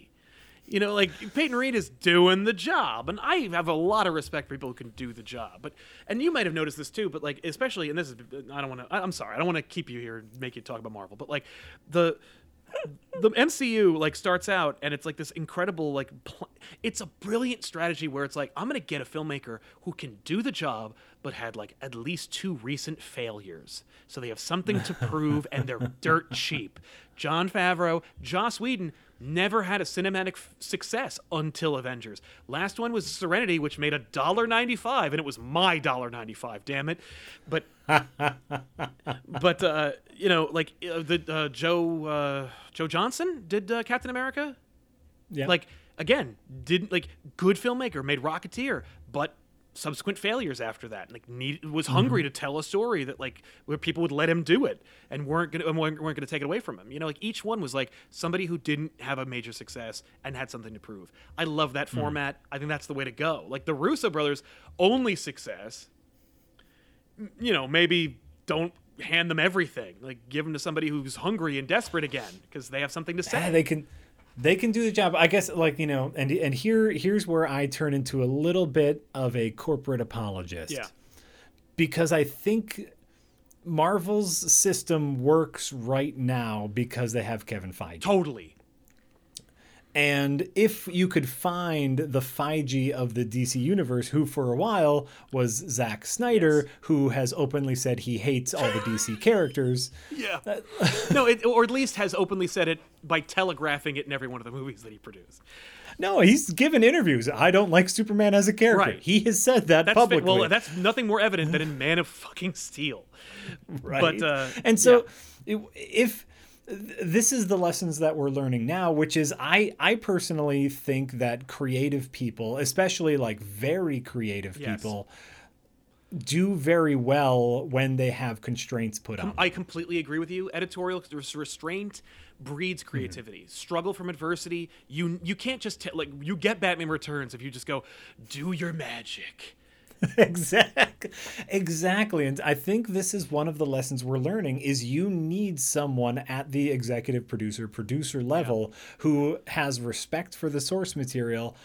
You know, like Peyton Reed is doing the job, and I have a lot of respect for people who can do the job. But and you might have noticed this too. But like, especially, and this is I don't want to. I'm sorry, I don't want to keep you here and make you talk about Marvel. But like, the the MCU like starts out and it's like this incredible like pl- it's a brilliant strategy where it's like I'm going to get a filmmaker who can do the job but had like at least two recent failures. So they have something to prove and they're dirt cheap. Jon Favreau, Joss Whedon never had a cinematic f- success until Avengers. Last one was Serenity which made a dollar 95 and it was my dollar 95, damn it. But but uh, you know, like uh, the uh, Joe uh, Joe Johnston did uh, Captain America. Yeah. Like again, didn't like good filmmaker made Rocketeer, but subsequent failures after that. Like need was mm-hmm. hungry to tell a story that like where people would let him do it and weren't gonna weren't, weren't gonna take it away from him. You know, like each one was like somebody who didn't have a major success and had something to prove. I love that mm-hmm. format. I think that's the way to go. Like the Russo brothers' only success you know, maybe don't hand them everything. Like give them to somebody who's hungry and desperate again because they have something to Yeah, say. they can they can do the job i guess like you know and and here here's where i turn into a little bit of a corporate apologist yeah. because i think marvel's system works right now because they have kevin feige Totally. And if you could find the Feige of the DC universe, who for a while was Zack Snyder, who has openly said he hates all the DC characters, Yeah. no, it, or at least has openly said it by telegraphing it in every one of the movies that he produced. no, he's given interviews. I don't like Superman as a character. Right. He has said that That's fa- publicly. well, that's nothing more evident than in Man of fucking Steel. right? But uh, and so i- if this is the lessons that we're learning now which is i i personally think that creative people especially like very creative Yes. people do very well when they have constraints put on. I completely agree with you. Editorial restraint breeds mm-hmm. creativity. Struggle from adversity. You you can't just t- like you get Batman Returns if you just go do your magic. exactly exactly and i think this is one of the lessons we're learning is you need someone at the executive producer producer level who has respect for the source material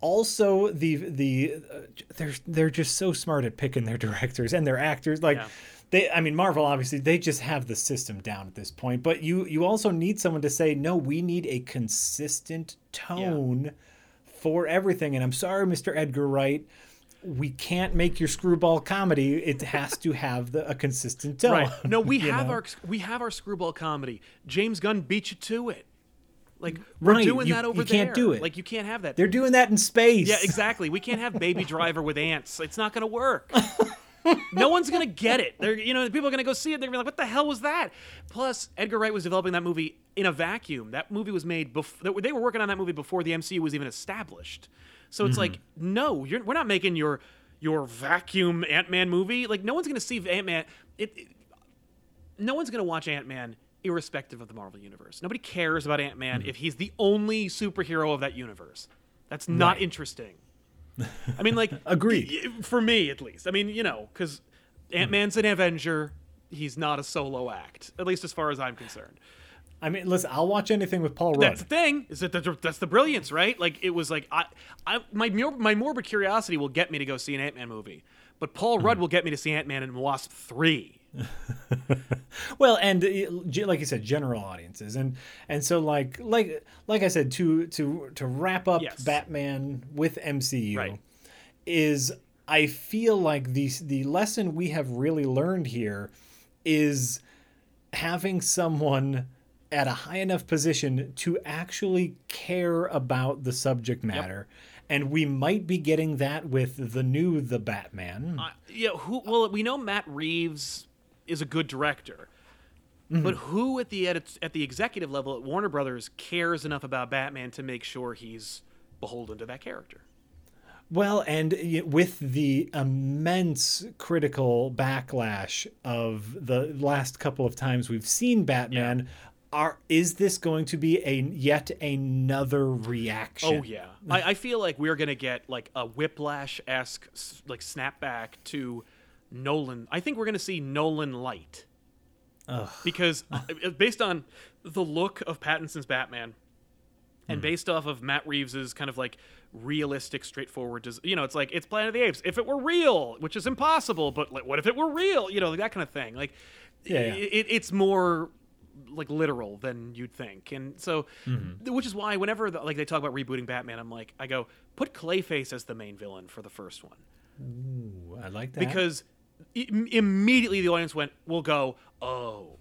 also the the uh, they're they're just so smart at picking their directors and their actors like Yeah. they I mean Marvel obviously they just have the system down at this point, but you you also need someone to say no, we need a consistent tone for everything. And I'm sorry, Mr. Edgar Wright, we can't make your screwball comedy. It has to have the, a consistent tone. Right. No, we have know? our we have our screwball comedy. James Gunn beat you to it. Like we're Right, doing you- that over you can't there. do it. Like you can't have that. They're doing that in space. yeah, exactly. We can't have Baby Driver with ants. It's not going to work. no one's going to get it. They're you know people are going to go see it. They're going to be like, "What the hell was that?" Plus, Edgar Wright was developing that movie in a vacuum. That movie was made before they were working on that movie before the MCU was even established. So it's mm-hmm. like, no, you're, we're not making your your vacuum Ant Man movie. Like no one's going to see Ant Man. It, it- no one's going to watch Ant Man irrespective of the Marvel universe. Nobody cares about Ant Man mm-hmm. if he's the only superhero of that universe. That's not interesting. I mean, like, Agreed. y- For me, at least. I mean, you know, because mm-hmm. Ant Man's an Avenger. He's not a solo act, at least as far as I'm concerned. I mean, listen, I'll watch anything with Paul Rudd. That's the thing. Is that the, that's the brilliance, right? Like it was like I, I my my morbid curiosity will get me to go see an Ant Man movie, but Paul Rudd will get me to see Ant Man and Wasp three. Well, and uh, like you said, general audiences, and and so like like like I said to to to wrap up Yes. Batman with MCU Right. is I feel like the the lesson we have really learned here is having someone at a high enough position to actually care about the subject matter. And we might be getting that with the new The Batman. Uh, yeah, who? Well, we know Matt Reeves is a good director, but who at the edit, at the executive level at Warner Brothers cares enough about Batman to make sure he's beholden to that character? Well, and with the immense critical backlash of the last couple of times we've seen Batman, are is this going to be a yet another reaction? Oh yeah, I, I feel like we're gonna get like a whiplash esque like snapback to Nolan. I think we're gonna see Nolan light because uh, based on the look of Pattinson's Batman. And based off of Matt Reeves's kind of like realistic, straightforward, des- you know, it's like it's Planet of the Apes. If it were real, which is impossible, but like, what if it were real? You know, like that kind of thing. Like, Yeah, yeah. It, it's more like literal than you'd think, and so, Mm-hmm. which is why whenever the, like they talk about rebooting Batman, I'm like, I go put Clayface as the main villain for the first one Ooh, I like that because i- immediately the audience went, "We'll go, oh.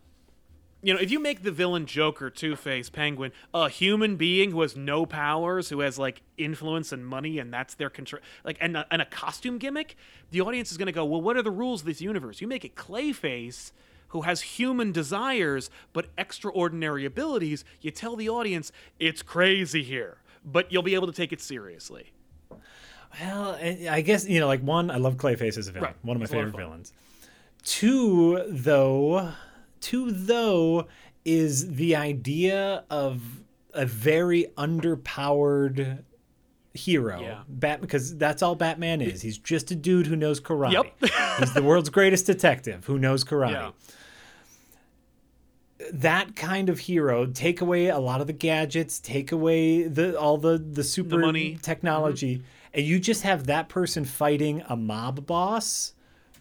You know, if you make the villain Joker, Two Face, Penguin a human being who has no powers, who has like influence and money, and that's their control, like, and a, and a costume gimmick, the audience is going to go, well, what are the rules of this universe? You make it Clayface, who has human desires but extraordinary abilities. You tell the audience it's crazy here, but you'll be able to take it seriously. Well, I guess you know, like one, I love Clayface as a villain, Right. one of my of favorite villains. Two, though, two though is the idea of a very underpowered hero. Yeah. Bat because that's all Batman is. He's just a dude who knows karate. Yep. He's the world's greatest detective who knows karate. Yeah. That kind of hero, take away a lot of the gadgets, take away the all the the super money. technology, and you just have that person fighting a mob boss.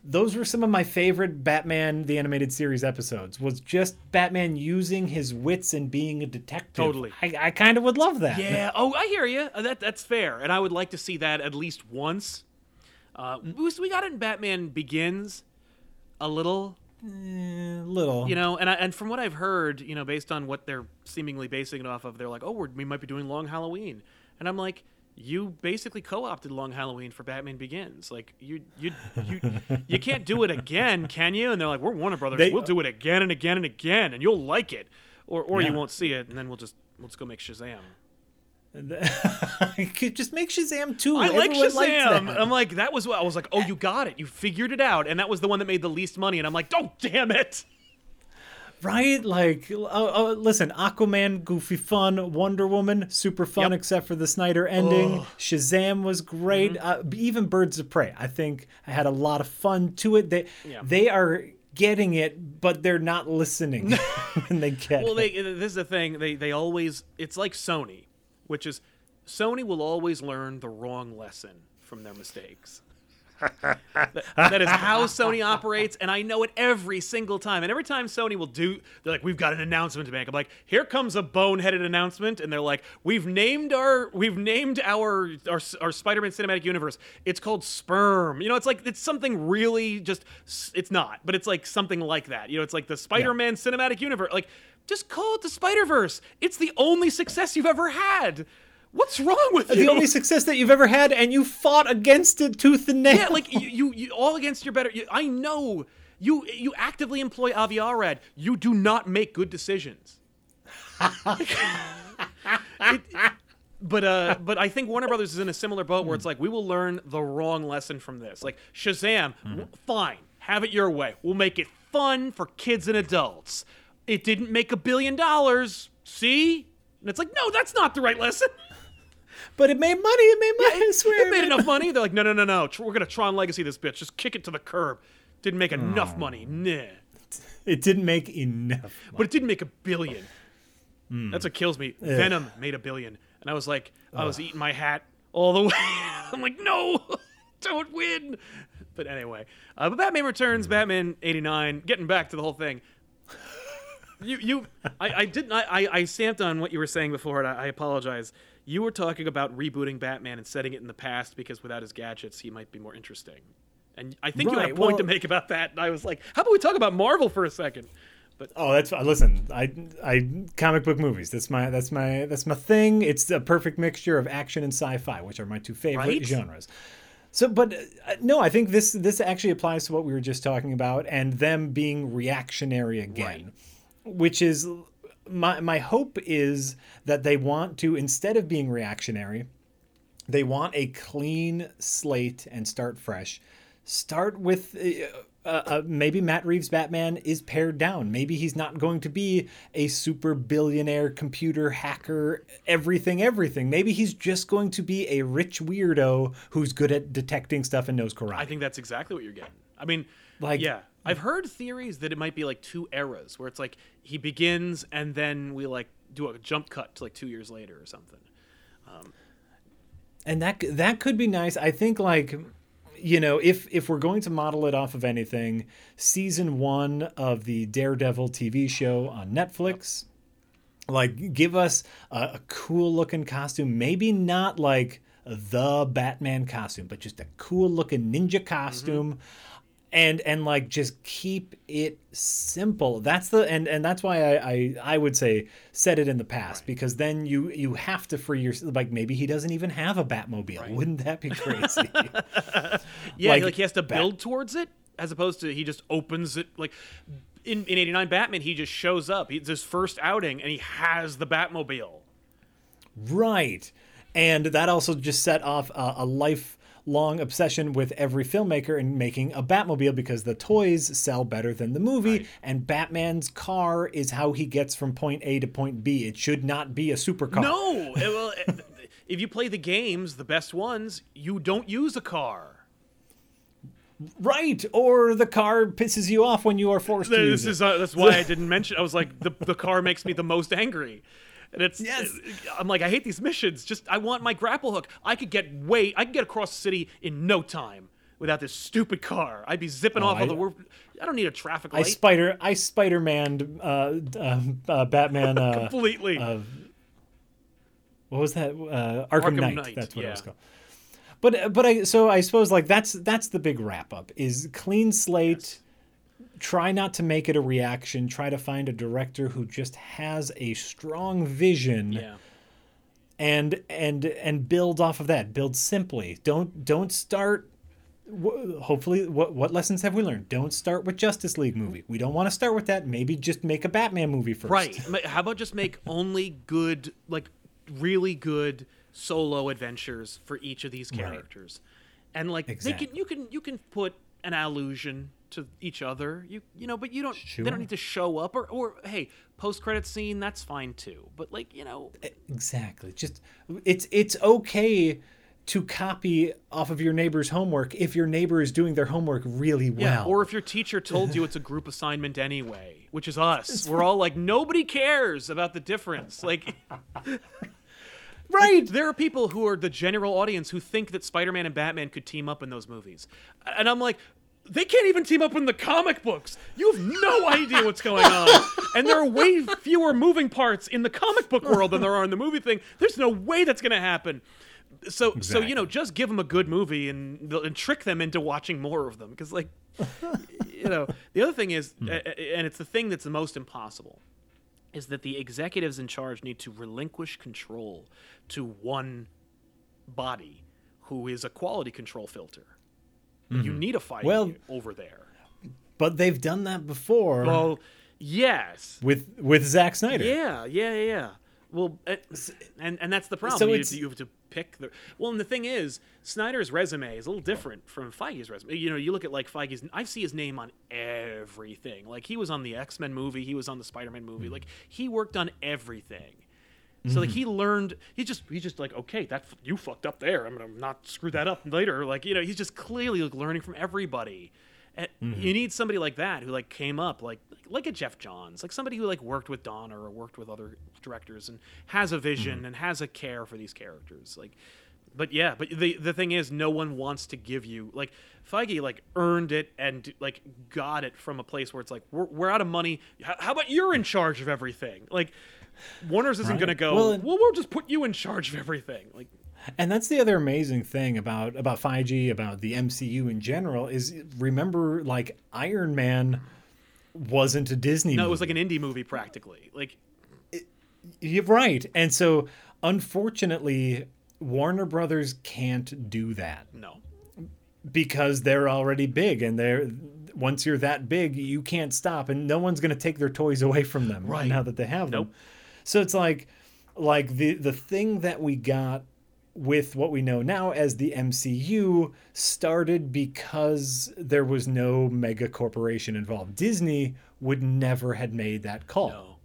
Those were some of my favorite Batman the animated series episodes. Was just Batman using his wits and being a detective. Totally. I, I kind of would love that. Yeah. Oh, I hear you. That that's fair, and I would like to see that at least once. Uh, we, we got it in Batman Begins, a little, Eh, little. you know, and I, and from what I've heard, you know, based on what they're seemingly basing it off of, they're like, oh, we're, we might be doing Long Halloween, and I'm like. You basically co-opted Long Halloween for Batman Begins. Like you, you, you, you can't do it again, can you? And they're like, "We're Warner Brothers. They- we'll do it again and again and again, and you'll like it, or or Yeah. you won't see it, and then we'll just we'll go make Shazam." Just make Shazam too. I like Everyone liked Shazam. I'm like, that was what I was like. Oh, you got it. You figured it out, and that was the one that made the least money. And I'm like, oh, damn it. Right? Like, oh, oh, listen, Aquaman, goofy fun. Wonder Woman, super fun, Yep. except for the Snyder ending. Shazam was great. Mm-hmm. Uh, even Birds of Prey, I think I had a lot of fun to it. They Yeah. they are getting it, but they're not listening when they get Well, it. they this is the thing. They they always. It's like Sony, which is Sony will always learn the wrong lesson from their mistakes. That- that is how Sony operates, and I know it every single time. And every time Sony will do, they're like, "We've got an announcement to make." I'm like, "Here comes a boneheaded announcement," and they're like, "We've named our, we've named our, our, our Spider-Man cinematic universe. It's called Sperm." You know, it's like it's something really just, it's not, but it's like something like that. You know, it's like the Spider-Man cinematic universe. Like, just call it the Spider-Verse. It's the only success you've ever had. What's wrong with you? The only success that you've ever had, and you fought against it tooth and nail. Yeah, like you, you, you all against your better. You, I know you. You actively employ Avi Arad. You do not make good decisions. It- but uh, but I think Warner Brothers is in a similar boat where it's like we will learn the wrong lesson from this. Like Shazam, w- fine, have it your way. We'll make it fun for kids and adults. It didn't make a billion dollars. See? And it's like, no, that's not the right lesson. but it made money. It made money. I swear. It made enough money. They're like, no, no, no, no. We're gonna Tron Legacy this bitch. Just kick it to the curb. Didn't make enough money. Nah. It didn't make enough. But it didn't make a billion. That's what kills me. Venom made a billion. And I was like, I was eating my hat all the way. I'm like, no, don't win. But anyway, uh, but Batman Returns, Batman 89, getting back to the whole thing. You, you, I, I didn't, I, I- stamped on what you were saying before, and I, I apologize. You were talking about rebooting Batman and setting it in the past because without his gadgets, he might be more interesting. And I think you had a Right, point to make about that. And I was like, how about we talk about Marvel for a second? But Oh, that's listen. I I comic book movies. That's my that's my that's my thing. It's a perfect mixture of action and sci-fi, which are my two favorite Right? genres. So, but uh, no, I think this this actually applies to what we were just talking about, and them being reactionary again, which is my my hope is that they want to instead of being reactionary, they want a clean slate and start fresh. Start with uh, uh, uh, maybe Matt Reeves' Batman is pared down. Maybe he's not going to be a super billionaire computer hacker, everything, everything. Maybe he's just going to be a rich weirdo who's good at detecting stuff and knows karate. I think that's exactly what you're getting. I mean, Like- yeah, I've heard theories that it might be like two eras, where it's like he begins and then we like do a jump cut to like two years later or something. Um, and that that could be nice. I think like you know if if we're going to model it off of anything, season one of the Daredevil TV show on Netflix, like give us a, a cool looking costume. Maybe not like the Batman costume, but just a cool looking ninja mm-hmm. costume. And and like just keep it simple. That's the and and that's why I I, I would say set it in the past because then you you have to free your like maybe he doesn't even have a Batmobile. Wouldn't that be crazy? Yeah, Like, like, he has to Bat- build towards it, as opposed to he just opens it. Like in in '89 Batman, he just shows up. It's his first outing, and he has the Batmobile. Right. And that also just set off a, a lifelong obsession with every filmmaker in making a Batmobile because the toys sell better than the movie, and Batman's car is how he gets from point A to point B. It should not be a supercar. No, well, if you play the games, the best ones, you don't use a car. Right. Or the car pisses you off when you are forced to use This it. is uh, that's why I didn't mention. I was like, the the car makes me the most angry, and it's. Yes. I'm like, I hate these missions. Just I want my grapple hook. I could get way. I could get across the city in no time without this stupid car. I'd be zipping off I- all the. wor- I don't need a traffic light. I spider I Spider Man uh, uh, uh, Batman uh, completely. what was that? Uh, Arkham, Arkham Knight. Knight, That's what it was called. But but I so I suppose like that's that's the big wrap up is clean slate. Try not to make it a reaction. Try to find a director who just has a strong vision yeah. and and and build off of that. Build simply. Don't don't start. Hopefully, what what lessons have we learned? Don't start with Justice League movie. We don't want to start with that. Maybe just make a Batman movie first. Right. How about just make only good, like really good solo adventures for each of these characters, and like they can you can you can put an allusion to each other. You you know, but you don't. They don't need to show up or or hey, post credit scene that's fine too. But like you know, Exactly. Just it's it's okay to copy off of your neighbor's homework if your neighbor is doing their homework really well. yeah. Or if your teacher told you it's a group assignment anyway, which is us. We're all like nobody cares about the difference. Like. Right. there are people who are the general audience who think that Spider-Man and Batman could team up in those movies, and I'm like. They can't even team up in the comic books. You have no idea what's going on. And there are way fewer moving parts in the comic book world than there are in the movie thing. There's no way that's going to happen. So, so you know, just give them a good movie and, and trick them into watching more of them. Because, like, you know, the other thing is, hmm. a- and it's the thing that's the most impossible, is that the executives in charge need to relinquish control to one body who is a quality control filter. You need a fight Well- over there. But they've done that before Well, yes. with with Zack Snyder. Yeah, yeah, yeah. Well, uh, and and that's the problem. So you, you have to pick the. Well, and the thing is, Snyder's resume is a little different from Feige's resume. You know, you look at like Feige's. I see his name on everything. Like he was on the X Men movie. He was on the Spider Man movie. Like he worked on everything. So like mm-hmm. he learned. He just he's just like okay, that f- you fucked up there. I'm gonna not screw that up later. Like you know, he's just clearly like learning from everybody. And mm-hmm. You need somebody like that who like came up like like a Geoff Johns, like somebody who like worked with Donner or worked with other directors and has a vision mm-hmm. and has a care for these characters. Like, but yeah, but the the thing is, no one wants to give you like Feige like earned it and like got it from a place where it's like we're we're out of money. How, how about you're in charge of everything? Like. Warner's isn't Right. going to go. Well, Well, we'll just put you in charge of everything. Like, And that's the other amazing thing about about Feige, about the MCU in general, is remember like Iron Man wasn't a Disney. no, it was like an indie movie practically. Like, You're right. And so unfortunately, Warner Brothers can't do that no, because they're already big and they're once you're that big, you can't stop and no one's going to take their toys away from them Right. now that they have Nope. them. So it's like like the the thing that we got with what we know now as the MCU started because there was no mega corporation involved. Disney would never had made that call. no.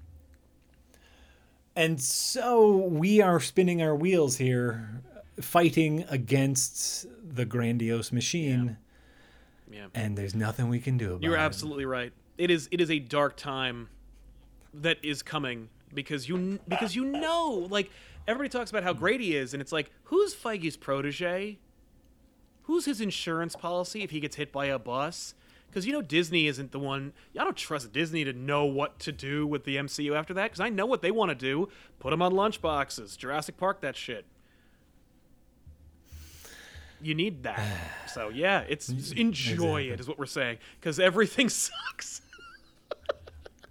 And so we are spinning our wheels here, fighting against the grandiose machine, Yeah. and there's nothing we can do about it. You're it. absolutely right. It is it is a dark time that is coming because you because you know like everybody talks about how great he is and it's like who's Feige's protege? Who's his insurance policy if he gets hit by a bus? Because you know Disney isn't the one. I don't trust Disney to know what to do with the MCU after that. Because I know what they want to do: put them on lunchboxes, Jurassic Park, that shit. You need that. So yeah, it's mm, enjoy it is what we're saying because everything sucks.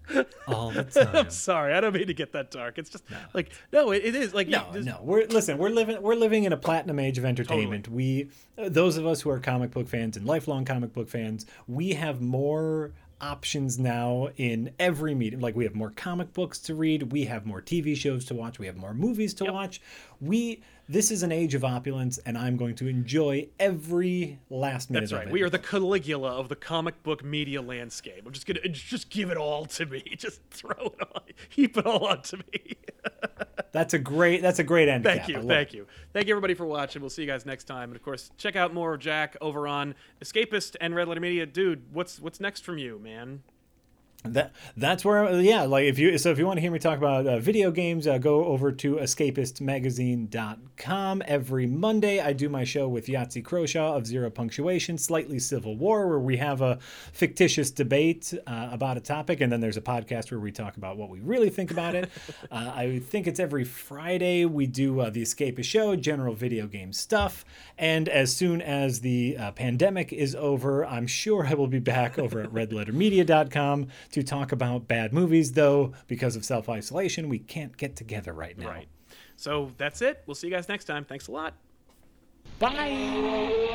all the time. I'm sorry, I don't mean to get that dark. It's just like no, it, it is like No, you, no. We're listen. We're living. We're living in a platinum age of entertainment. We, uh, those of us who are comic book fans and lifelong comic book fans, we have more options now in every medium. Like we have more comic books to read. We have more TV shows to watch. We have more movies to watch. We. This is an age of opulence, and I'm going to enjoy every last minute That's of right. it. We are the Caligula of the comic book media landscape. I'm just gonna just give it all to me. Just throw it on, heap it all onto me. That's a great. That's a great end. Thank. You, thank it. you, thank you everybody for watching. We'll see you guys next time, and of course, check out more of Jack over on Escapist and Red Letter Media. Dude, what's what's next from you, man? That that's where yeah like if you so if you want to hear me talk about uh, video games uh, go over to escapistmagazine.com every Monday I do my show with Yahtzee Croshaw of Zero Punctuation Slightly Civil War where we have a fictitious debate uh, about a topic and then there's a podcast where we talk about what we really think about it. Uh, I think it's every Friday we do uh, the Escapist show general video game stuff. And as soon as the uh, pandemic is over I'm sure I will be back over at redlettermedia.com to talk about bad movies, though, because of self isolation, we can't get together right now. Right. So that's it. We'll see you guys next time. Thanks a lot. Bye.